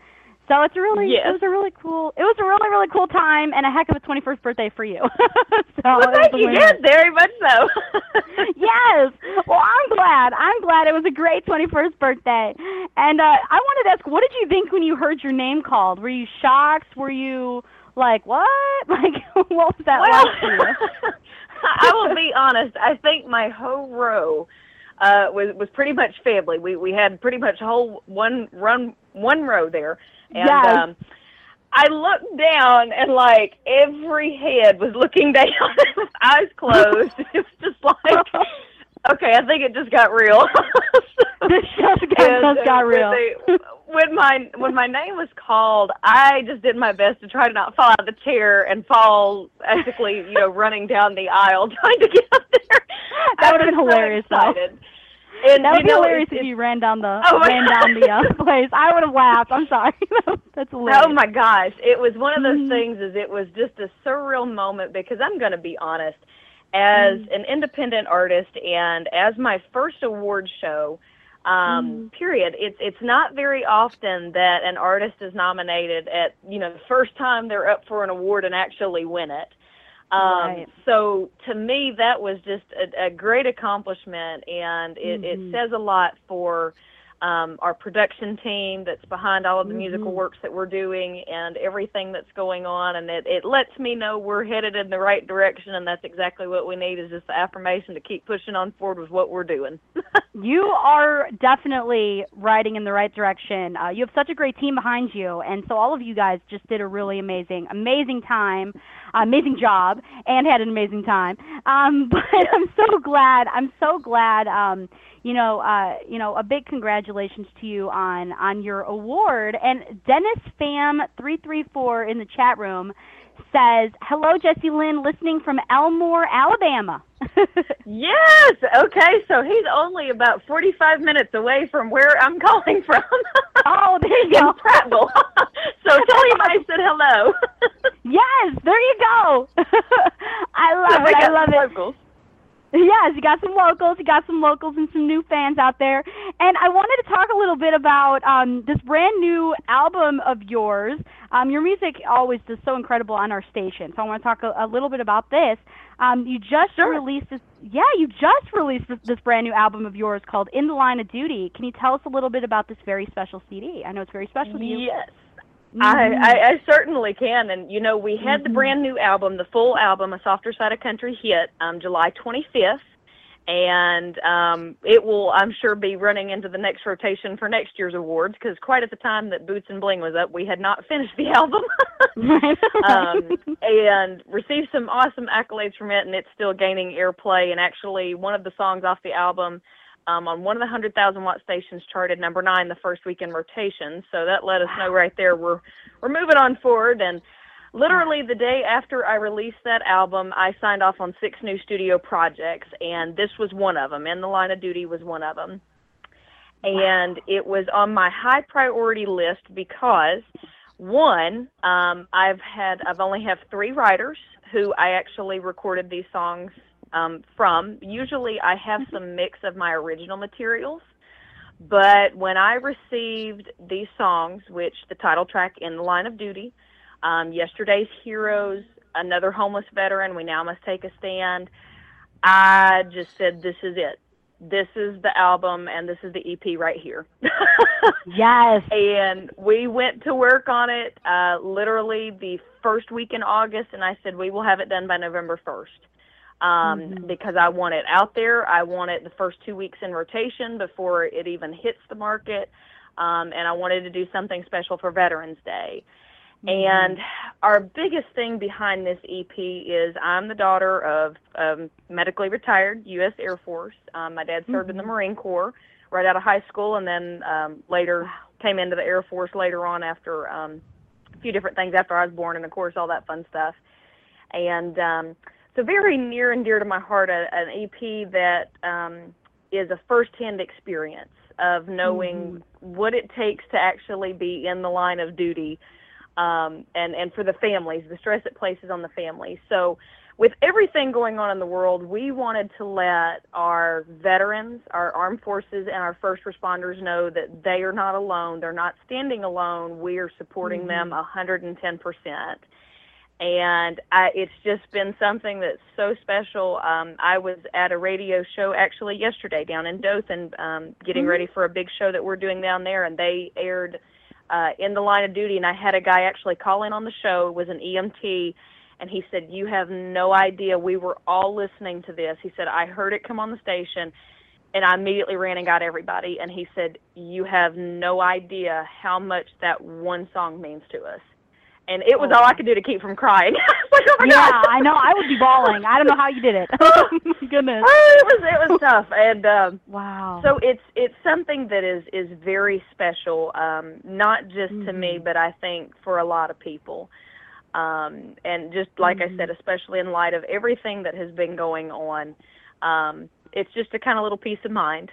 So it's really Yes. it was a really cool it was a really really cool time and a heck of a 21st birthday for you. [LAUGHS] so well, thank you. Yes, very much so. [LAUGHS] [LAUGHS] yes. Well, I'm glad. I'm glad it was a great 21st birthday. And uh, I wanted to ask, what did you think when you heard your name called? Were you shocked? Were you like, what? Like, what was that Well, like for? I will be honest. I think my whole row uh, was was pretty much family. We we had pretty much whole one run one row there, and Yes. um, I looked down and like every head was looking [LAUGHS] down eyes closed. [LAUGHS] it was just like, okay, I think it just got real. [LAUGHS] this just got, And, just got uh, real. When, they, when my when my name was called, I just did my best to try to not fall out of the chair and fall basically, you know, running down the aisle trying to get up there. That would have been was so hilarious, though. And, that would be know, hilarious if you ran down the Oh, ran [LAUGHS] down the uh, [LAUGHS] place. I would have laughed. I'm sorry. [LAUGHS] That's hilarious. Oh my gosh, it was one of those Mhm. things. Is it was just a surreal moment because I'm going to be honest, as Mm. an independent artist and as my first award show. Um, Period. It's it's not very often that an artist is nominated at you know the first time they're up for an award and actually win it. Um, Right. So to me, that was just a, a great accomplishment, and it, Mhm. it says a lot for um, our production team that's behind all of the musical Mhm. works that we're doing and everything that's going on. And it, it lets me know we're headed in the right direction, and that's exactly what we need is just the affirmation to keep pushing on forward with what we're doing. [LAUGHS] You are definitely riding in the right direction. Uh, you have such a great team behind you, and so all of you guys just did a really amazing, amazing time, amazing job, and had an amazing time. Um, [LAUGHS] but I'm so glad. I'm so glad. Um, you know, uh, you know, a big congratulations to you on on your award. And Dennis Fam three three four in the chat room says, "Hello, Jessie Lynn, listening from Elmore, Alabama." [LAUGHS] Yes. Okay. So he's only about 45 minutes away from where I'm [LAUGHS] calling from. oh, there you [LAUGHS] go. Prattville. so tell him I said hello. Yes, there you go. I love we it. I love some it. Yes, you got some locals, you got some locals and some new fans out there. And I wanted to talk a little bit about um, this brand new album of yours. Um, your music always is so incredible on our station, so I want to talk a, a little bit about this. Um, you just released this. Yeah, you just released this, this brand new album of yours called "In the Line of Duty." Can you tell us a little bit about this very special CD? I know it's very special to you. Yes. I, I, I certainly can. And, you know, we had the Mhm. brand new album, the full album, A Softer Side of Country hit, um, July 25th. And um, it will, I'm sure, be running into the next rotation for next year's awards because quite at the time that Boots and Bling was up, we had not [LAUGHS] finished the album. [LAUGHS] [LAUGHS] um, and received some awesome accolades from it, and it's still gaining airplay. And actually, one of the songs off the album um, on one of the 100,000 watt stations charted number nine the first week in rotation. So that let us know right there we're we're moving on forward. And literally the day after I released that album, I signed off on six new studio projects, and this was one of them. In the Line of Duty was one of them. And it was on my high priority list because one, um, I've had I've only have three writers who I actually recorded these songs um, from. Usually, I have some mix of my original materials, but when I received these songs, which the title track "In the Line of Duty," um, "Yesterday's Heroes," "Another Homeless Veteran," "We Now Must Take a Stand," I just said, "This is it. This is the album, and this is the EP right here." yes. [LAUGHS] And we went to work on it uh, literally the first week in August, and I said we will have it done by November first. Um, Mhm. because I want it out there. I want it the first two weeks in rotation before it even hits the market. Um, and I wanted to do something special for Veterans Day. And our biggest thing behind this EP is I'm the daughter of um, medically retired U.S. Air Force. Um, my dad served in the Mhm. Marine Corps right out of high school, and then um, later came into the Air Force later on after um, a few different things after I was born, and of course all that fun stuff. And um, so very near and dear to my heart, a, an EP that um, is a firsthand experience of knowing what it takes to actually be in the line of duty um, and and for the families, the stress it places on the families. So, with everything going on in the world, we wanted to let our veterans, our armed forces, and our first responders know that they are not alone. They're not standing alone. We are supporting them 110 percent. And I, it's just been something that's so special. Um, I was at a radio show actually yesterday down in Dothan, um, getting Mhm. ready for a big show that we're doing down there, and they aired uh, in the line of duty. And I had a guy actually call in on the show. It was an EMT, and he said, "You have no idea. We were all listening to this." He said, "I heard it come on the station." And I immediately ran and got everybody. And he said, You have no idea how much that one song means to us. And it was all I could do to keep from crying. [LAUGHS] I like, oh my yeah, God. I know. I would be bawling. I don't know how you did it. [LAUGHS] Goodness. Oh, it was it was tough, and um, [LAUGHS] wow. So it's it's something that is is very special, um, not just to me, but I think for a lot of people. Um, and just like I said, especially in light of everything that has been going on, um, it's just a kind of little peace of mind.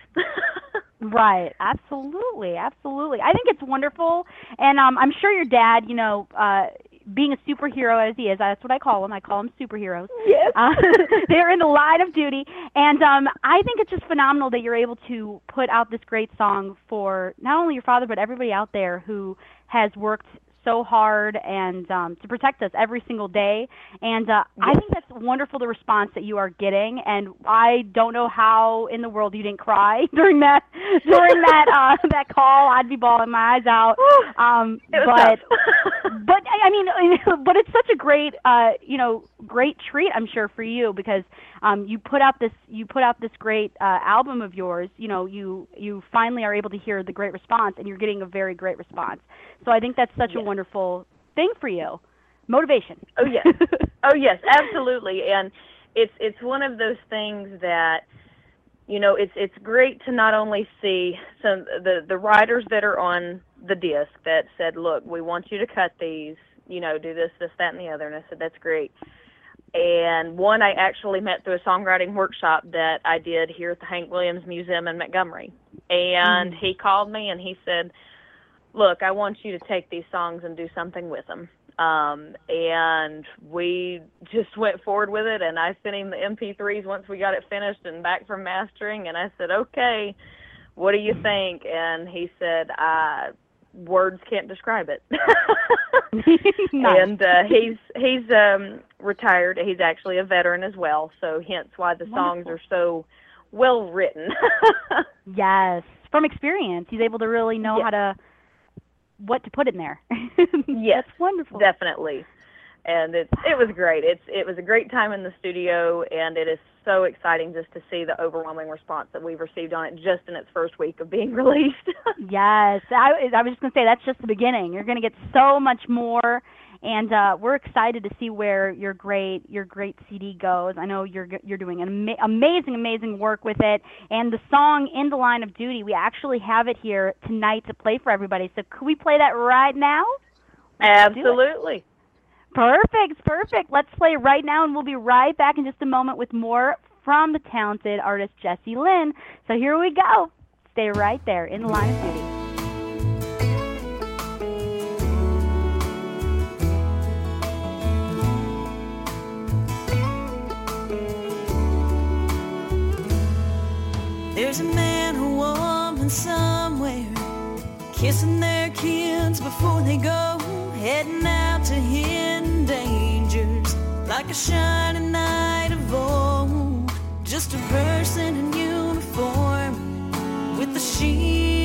Right. Absolutely. Absolutely. I think it's wonderful, and um, I'm sure your dad, you know, uh, being a superhero as he is, that's what I call him. I call him superheroes. Yes. Uh, [LAUGHS] they're in the line of duty, and um, I think it's just phenomenal that you're able to put out this great song for not only your father but everybody out there who has worked so hard and um, to protect us every single day. And uh, I think that's wonderful the response that you are getting. And I don't know how in the world you didn't cry [LAUGHS] during that during that uh, [LAUGHS] that call. I'd be bawling my eyes out. Um, but [LAUGHS] but I I mean, but it's such a great uh, you know great treat I'm sure for you because um, you put out this you put out this great uh, album of yours. You know, you you finally are able to hear the great response, and you're getting a very great response. So I think that's such a wonderful thing for you. Motivation. Oh yes. [LAUGHS] oh yes, absolutely. And it's it's one of those things that you know, it's it's great to not only see some the the writers that are on the disc that said, "Look, we want you to cut these, you know, do this, this, that, and the other." And I said, "That's great." And one I actually met through a songwriting workshop that I did here at the Hank Williams Museum in Montgomery. And Mm. he called me and he said, look, I want you to take these songs and do something with them. Um, and we just [LAUGHS] went forward with it, and I sent him the MP3s once we got it finished and back from mastering. And I said, okay, what do you think? And he said, uh, words can't describe it. [LAUGHS] [LAUGHS] Nice. And uh, he's he's um, retired. He's actually a veteran as well, so hence why the songs are so well written. [LAUGHS] Yes, from experience, he's able to really know how to what to put in there. [LAUGHS] yes, That's wonderful. Definitely. And it's it was great. It's it was a great time in the studio, and it is so exciting just to see the overwhelming response that we've received on it just in its first week of being [LAUGHS] released. yes, I, I was just gonna say that's just the beginning. You're gonna get so much more, and uh, we're excited to see where your great your great CD goes. I know you're you're doing an ama- amazing amazing work with it, and the song "In the Line of Duty" we actually have it here tonight to play for everybody. So could we play that right now? Let's do it. Absolutely. Perfect, perfect. Let's play right now, and we'll be right back in just a moment with more from the talented artist Jessie Lynn. So here we go. Stay right there in the line of duty. There's a man or woman somewhere kissing their kids before they go, heading out to hidden dangers like a shining knight of old. just a person in uniform with a shield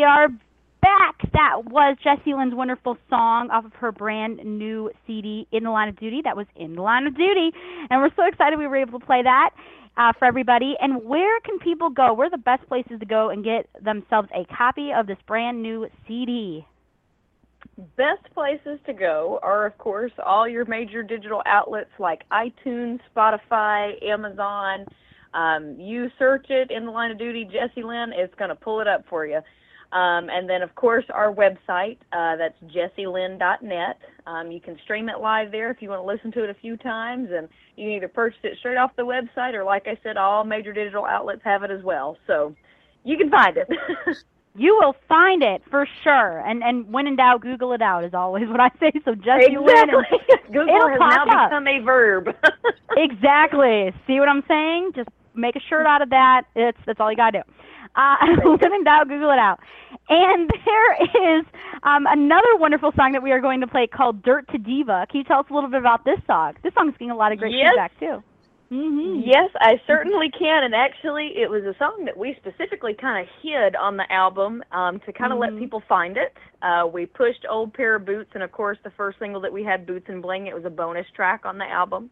we are back. That was Jessie Lynn's wonderful song off of her brand new CD, In the Line of Duty. That was In the Line of Duty. And we're so excited we were able to play that uh, for everybody. And where can people go? Where are the best places to go and get themselves a copy of this brand new CD? Best places to go are, of course, all your major digital outlets like iTunes, Spotify, Amazon. Um, you search it in the line of duty, Jessie Lynn, it's going to pull it up for you. Um, and then, of course, our website, uh, that's jessielynn.net. Um, you can stream it live there if you want to listen to it a few times, and you can either purchase it straight off the website, or like I said, all major digital outlets have it as well. So you can find it. [LAUGHS] You will find it for sure. And and when in doubt, Google it out is always what I [LAUGHS] say. So Jessie Lynn, and Exactly. [LAUGHS] Google it'll has now up. become a verb. exactly. See what I'm saying? Just make a shirt out of that. It's that's all you gotta do. Uh, when in doubt, Google it out. And [LAUGHS] there is um, another wonderful song that we are going to play called "Dirt to Diva." Can you tell us a little bit about this song? This song's getting a lot of great Yes. feedback too. Mm-hmm. Yes, I certainly can. And actually, it was a song that we specifically kind of hid on the album um, to kind of let Mhm. people find it. Uh, we pushed Old Pair of Boots, and of course, the first single that we had, Boots and Bling, it was a bonus track on the album.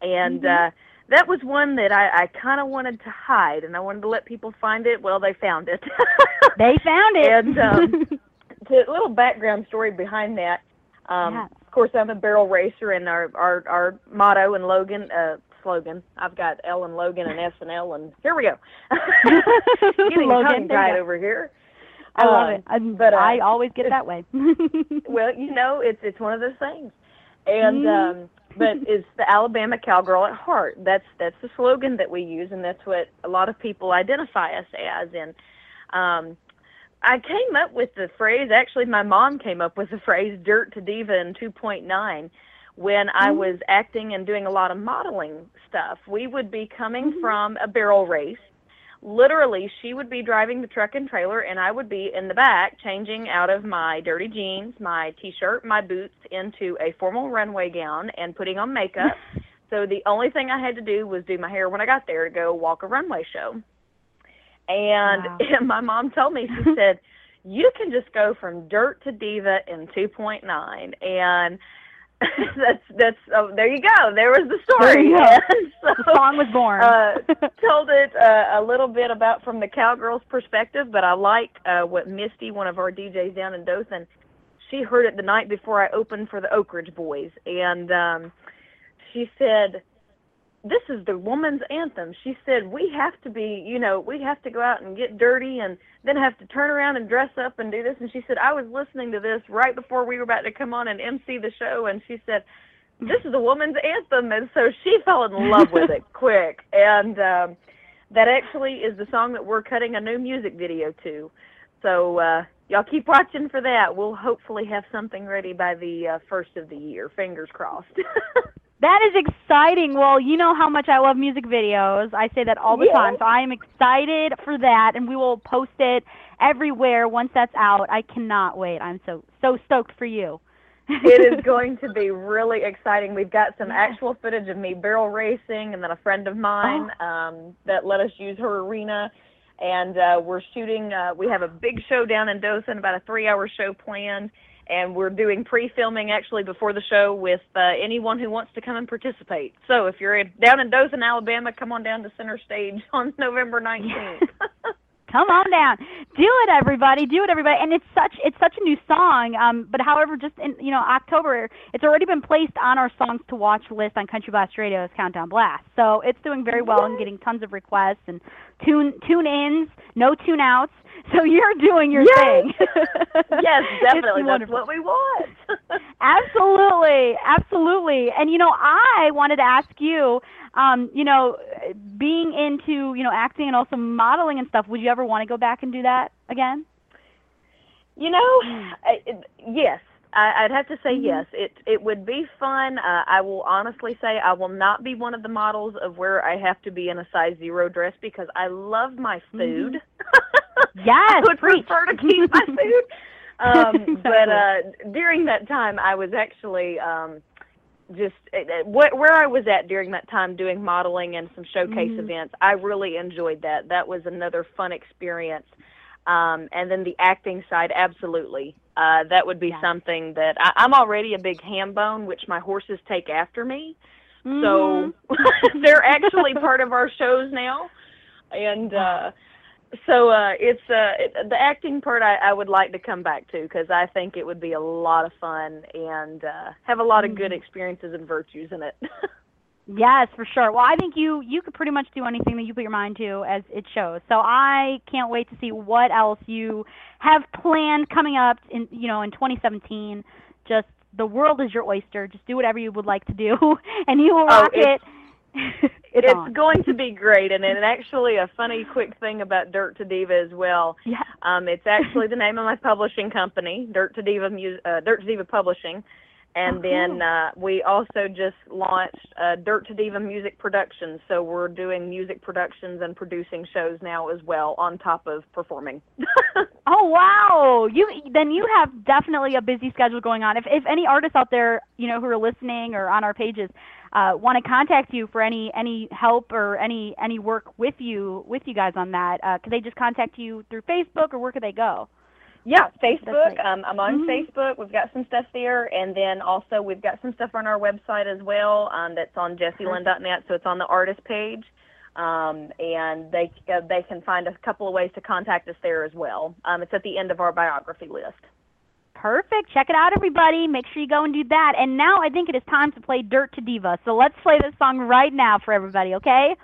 And Mhm. uh, that was one that I, I kind of wanted to hide, and I wanted to let people find it. Well, they found it. [LAUGHS] They found it. And um, [LAUGHS] to a little background story behind that. Um, Yes. course, I'm a barrel racer, and our our our motto and Logan uh, slogan. I've got L and Logan and S and L, and here we go. [LAUGHS] Getting Logan, tongue there you tied go. over here. I love Um, it. I'm, but, uh, I always get that way. well, you know, it's it's one of those things. And Mhm. um but [LAUGHS] it's the Alabama cowgirl at heart. That's that's the slogan that we use and that's what a lot of people identify us as and um I came up with the phrase actually my mom came up with the phrase dirt to diva in 2.9 when I Mhm. was acting and doing a lot of modeling stuff. We would be coming from a barrel race literally she would be driving the truck and trailer and I would be in the back changing out of my dirty jeans, my t-shirt, my boots into a formal runway gown and putting on makeup. [LAUGHS] so the only thing I had to do was do my hair when I got there to go walk a runway show. And Wow. [LAUGHS] my mom told me she [LAUGHS] said you can just go from dirt to diva in 2.9 and [LAUGHS] that's that's oh, there you go. There was the story. And [LAUGHS] so, the song was born. uh, [LAUGHS] told it uh, a little bit about from the cowgirl's perspective, but I like uh, what Misty, one of our DJs down in Dothan, she heard it the night before I opened for the Oak Ridge Boys, and um, she said, "This is the woman's anthem." She said, "We have to be, you know, we have to go out and get dirty, and then have to turn around and dress up and do this." And she said, "I was listening to this right before we were about to come on and MC the show," and she said this is a woman's anthem. And so she [LAUGHS] fell in love with it [LAUGHS] quick. And um that actually is the song that we're cutting a new music video to. So uh y'all keep watching for that. We'll hopefully have something ready by the uh, first of the year. Fingers crossed [LAUGHS] That is exciting. Well, you know how much I love music videos. I say that all the Yeah. time. So I am excited for that and we will post it everywhere once that's out. I cannot wait. I'm so so stoked for you. it is [LAUGHS] going to be really exciting. We've got some actual footage of me barrel racing, and then a friend of mine um, that let us use her arena. And uh, we're shooting. Uh, we have a big show down in Dothan, about a three-hour show planned, and we're doing pre-filming actually before the show with uh, anyone who wants to come and participate. So if you're in, down in Dothan, Alabama, come on down to Center Stage [LAUGHS] on November 19th. [LAUGHS] Come on down. Do it everybody. Do it everybody. And it's such it's such a new song. Um but however just in you know October it's already been placed on our songs to watch list on Country Blast Radio's Countdown Blast. So it's doing very well and getting tons of requests and tune tune ins, no tune outs. So you're doing your Yes. thing. [LAUGHS] yes, definitely. That's what we want. [LAUGHS] absolutely, absolutely. And you know, I wanted to ask you, um, you know, being into you know acting and also modeling and stuff. Would you ever want to go back and do that again? You know, I, yes, I, I'd have to say Mhm. yes. It it would be fun. Uh, I will honestly say I will not be one of the models of where I have to be in a size zero dress because I love my food. [LAUGHS] [LAUGHS] Yes, I would preach. prefer to keep my [LAUGHS] food. Um, [LAUGHS] But uh, during that time, I was actually um, just uh, uh, wh- where I was at during that time doing modeling and some showcase Mhm. events. I really enjoyed that. That was another fun experience. Um, and then the acting side, absolutely. Uh, that would be Yeah. something that I, I'm already a big ham bone, which my horses take after me. So Mhm. they're actually part of our shows now, and uh, so uh, it's uh, it, the acting part I, I would like to come back to because I think it would be a lot of fun and uh, have a lot of good Mhm. experiences and virtues in it. [LAUGHS] Yes, for sure. Well, I think you you could pretty much do anything that you put your mind to, as it shows. So I can't wait to see what else you have planned coming up in you know in 2017. Just the world is your oyster. Just do whatever you would like to do, [LAUGHS] and you will Oh, rock it. [LAUGHS] it's- it's going to be great, and, and actually a funny quick thing about Dirt to Diva as well. Yeah. Um, it's actually the name of my publishing company, Dirt to Diva Mus- uh, Dirt to Diva Publishing, and Oh, then cool. uh, we also just launched uh, Dirt to Diva Music Productions. So we're doing music productions and producing shows now as well, on top of performing. [LAUGHS] Oh wow! You then you have definitely a busy schedule going on. If if any artists out there, you know, who are listening or on our pages, uh, want to contact you for any any help or any any work with you with you guys on that, uh, could they just contact you through Facebook or where could they go? Yeah, Facebook. right. Um, I'm on Mhm. Facebook. We've got some stuff there, and then also we've got some stuff on our website as well. Um, that's on jessielynn.net, so it's on the artist page, um, and they uh, they can find a couple of ways to contact us there as well. Um, it's at the end of our biography list. Perfect. Check it out, everybody. Make sure you go and do that. And now I think it is time to play Dirt to Diva. So let's play this song right now for everybody, okay?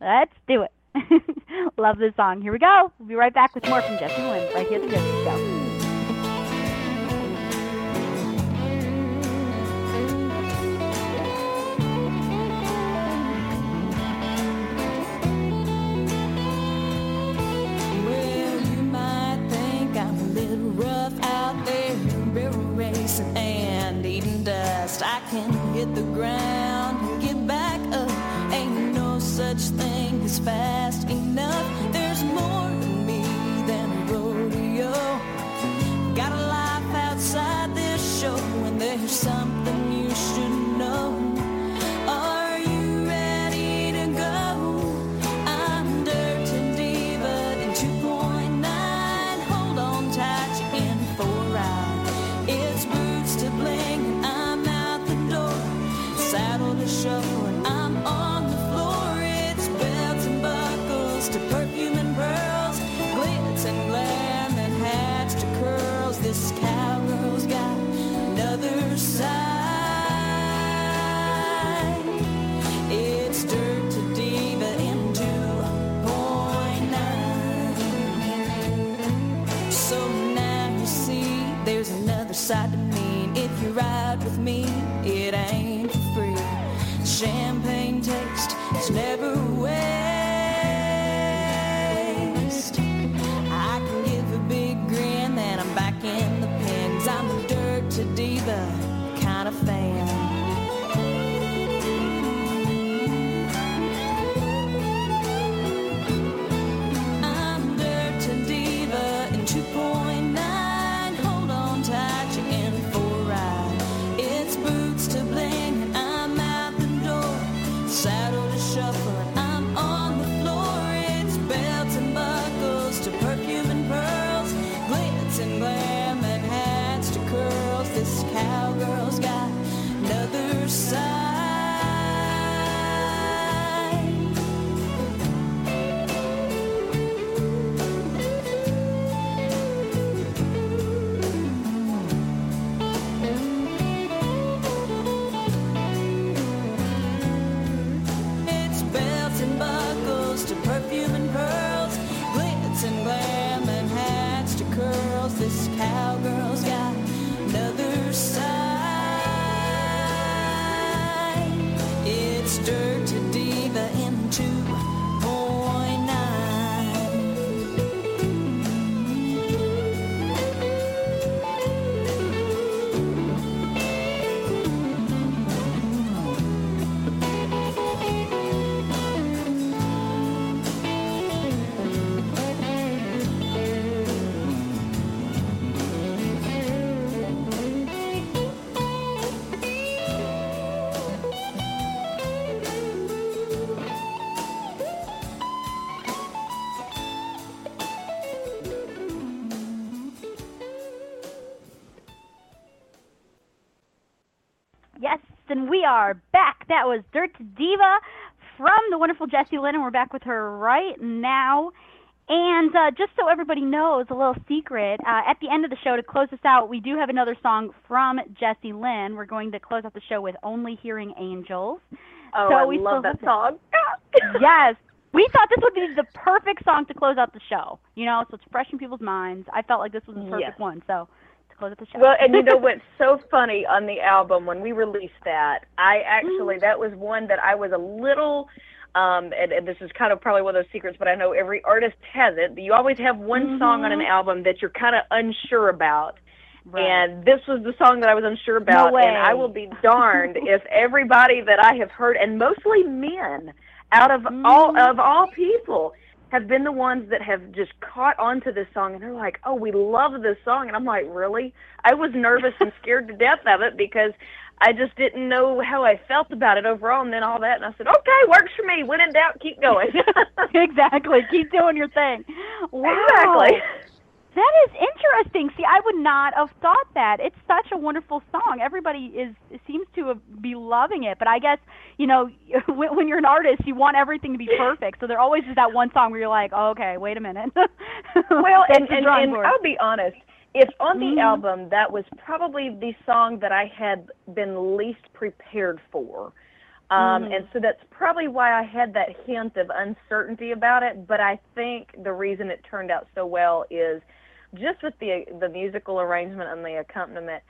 Let's do it. [LAUGHS] Love this song. Here we go. We'll be right back with more from Jessie Lynn right here at the Josie Show. We are back. That was Dirt Diva from the wonderful Jessie Lynn, and we're back with her right now. And uh, just so everybody knows, a little secret, uh, at the end of the show, to close us out, we do have another song from Jessie Lynn. We're going to close out the show with Only Hearing Angels. Oh, so I we love that song. [LAUGHS] [LAUGHS] yes. We thought this would be the perfect song to close out the show. You know, so it's fresh in people's minds. I felt like this was the perfect Yes. one. So to close out the show. Well, and you know what's so funny on the album when we released that, I actually that was one that I was a little um and, and this is kind of probably one of those secrets, but I know every artist has it. You always have one song on an Mhm. album that you're kind of unsure about. Right. And this was the song that I was unsure about, way. and I will be darned if everybody that I have heard, and mostly men, out of Mm-hmm. all of all people, have been the ones that have just caught on to this song, and they're like, "Oh, we love this song," and I'm like, "Really?" I was nervous and scared to death of it because I just didn't know how I felt about it overall, and then all that, and I said, "Okay, works for me. When in doubt, keep going." [LAUGHS] exactly. Keep doing your thing. [LAUGHS] Wow. Exactly. That is interesting. See, I would not have thought that. It's such a wonderful song. Everybody is seems to be loving it. But I guess you know [LAUGHS] when, when you're an artist, you want everything to be perfect. So there always is that one song where you're like, oh, okay, wait a minute. [LAUGHS] well, and and, and. I'll be honest. if on the Mhm. album that was probably the song that I had been least prepared for. Um, Mhm. And so that's probably why I had that hint of uncertainty about it. But I think the reason it turned out so well is just with the the musical arrangement and the accompaniment.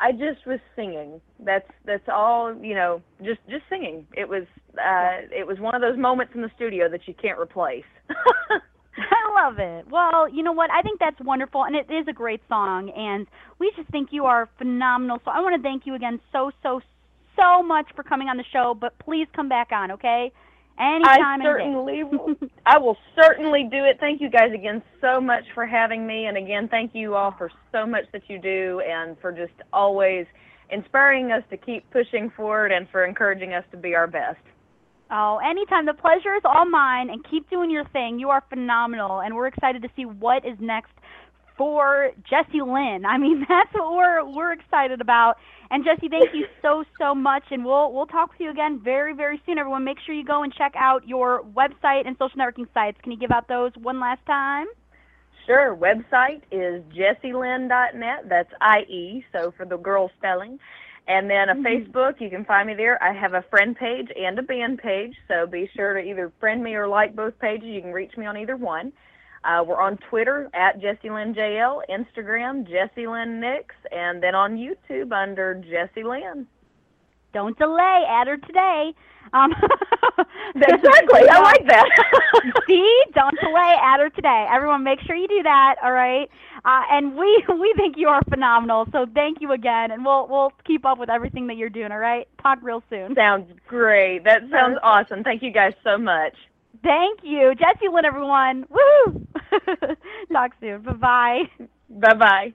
I just was singing. That's that's all you know. Just just singing. It was uh, it was one of those moments in the studio that you can't replace. [LAUGHS] I love it. Well, you know what? I think that's wonderful, and it is a great song, and we just think you are phenomenal. So I want to thank you again so, so, so much for coming on the show, but please come back on, okay? Anytime, I certainly [LAUGHS] will. I will certainly do it. Thank you guys again so much for having me, and again, thank you all for so much that you do, and for just always inspiring us to keep pushing forward, and for encouraging us to be our best. Oh, anytime. The pleasure is all mine, and keep doing your thing. You are phenomenal, and we're excited to see what is next for Jessie Lynn. I mean, [LAUGHS] that's what we're we're excited about. And Jessie, thank you so so much, and we'll we'll talk with you again very very soon. Everyone, make sure you go and check out your website and social networking sites. Can you give out those one last time? Sure. Website is jessielynn.net. That's IE, so for the girl spelling. And then a mm-hmm. Facebook, you can find me there. I have a friend page and a band page, so be sure to either friend me or like both pages. You can reach me on either one. Uh, we're on Twitter at Jessie Lynn JL, Instagram Jessie Lynn Nix, and then on YouTube under Jessie Lynn. Don't delay. Add her today. Um, [LAUGHS] Exactly. I like that. [LAUGHS] See, don't delay. Add her today. Everyone, make sure you do that. All right. Uh, and we [LAUGHS] we think you are phenomenal. So thank you again, and we'll we'll keep up with everything that you're doing. All right. Talk real soon. Sounds great. That sounds awesome. Thank you guys so much. Thank you, Jessie Lynn. Everyone. Woo. [LAUGHS] Talk soon. Bye bye. Bye bye.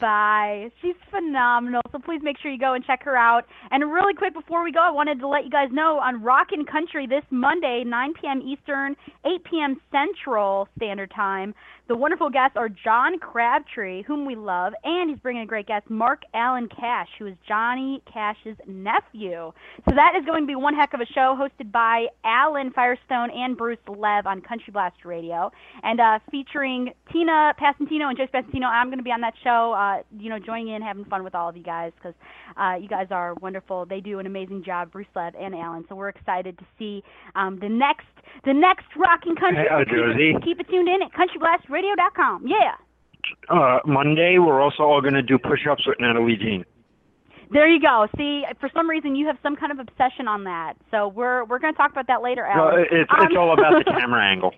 Bye. She's phenomenal. So please make sure you go and check her out. And really quick before we go, I wanted to let you guys know on Rockin' Country this Monday, 9 p.m. Eastern, 8 p.m. Central Standard Time. The wonderful guests are John Crabtree, whom we love, and he's bringing a great guest, Mark Allen Cash, who is Johnny Cash's nephew. So that is going to be one heck of a show hosted by Alan Firestone and Bruce Lev on Country Blast Radio, and uh, featuring Tina Passantino and Josie Passantino. I'm going to be on that show, uh, you know, joining in, having fun with all of you guys because uh, you guys are wonderful. They do an amazing job, Bruce Lev and Alan. So we're excited to see um, the next the next rocking country. Hey, uh, keep, it, keep it tuned in at countryblastradio.com. Yeah. Uh, Monday, we're also all going to do push-ups with Natalie Jean. There you go. See, for some reason you have some kind of obsession on that. So we're we're going to talk about that later, No, Alan. it's Um, it's all about the [LAUGHS] camera angle.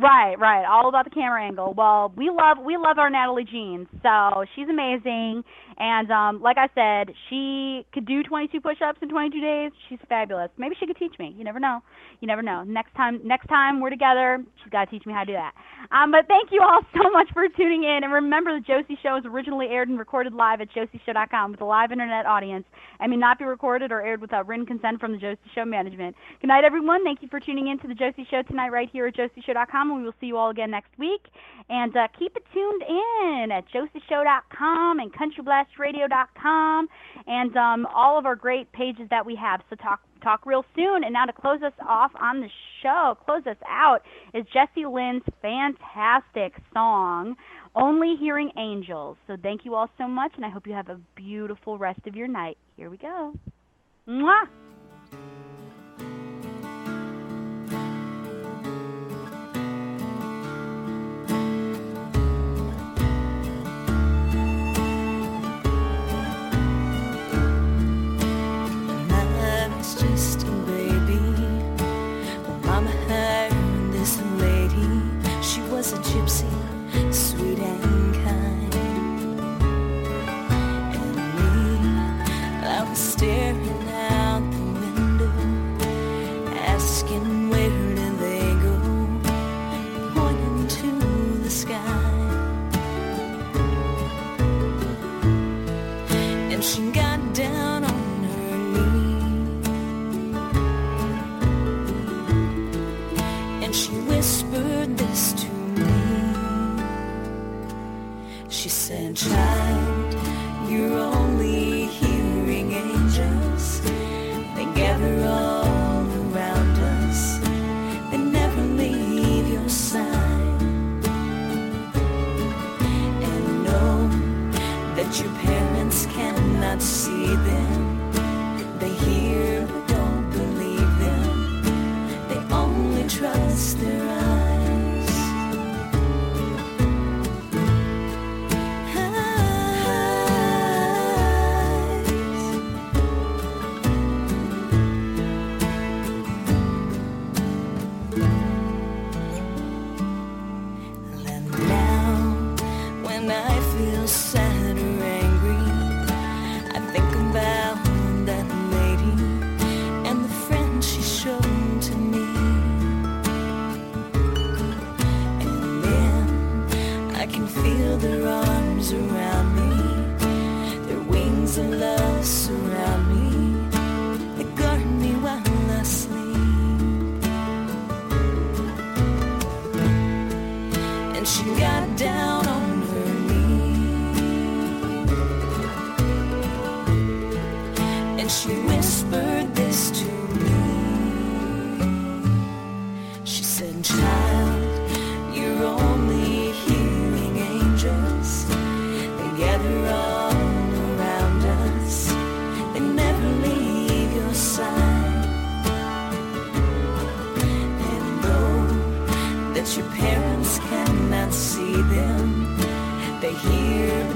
Right, right. All about the camera angle. Well, we love we love our Natalie Jean. So she's amazing, and um, like I said, she could do 22 push-ups in 22 days. She's fabulous. Maybe she could teach me. You never know. You never know. Next time, next time we're together, she's got to teach me how to do that. Um, but thank you all [LAUGHS] so much for tuning in, and remember, the Josie Show is originally aired and recorded live at josieshow.com with a live internet audience, and may not be recorded or aired without written consent from the Josie Show management. Good night, everyone. Thank you for tuning in to the Josie Show tonight, right here at josieshow.com, we will see you all again next week. And uh, keep it tuned in at josieshow.com and countryblastradio.com and um, all of our great pages that we have. So talk talk real soon. And now to close us off on the show, close us out, is Jessie Lynn's fantastic song, Only Hearing Angels. So thank you all so much, and I hope you have a beautiful rest of your night. Here we go. Mwah! Just a baby. When Mama this lady, she was a gypsy, sweet and kind. And me, I was staring not see them. They hear but don't believe them. They only trust their around. here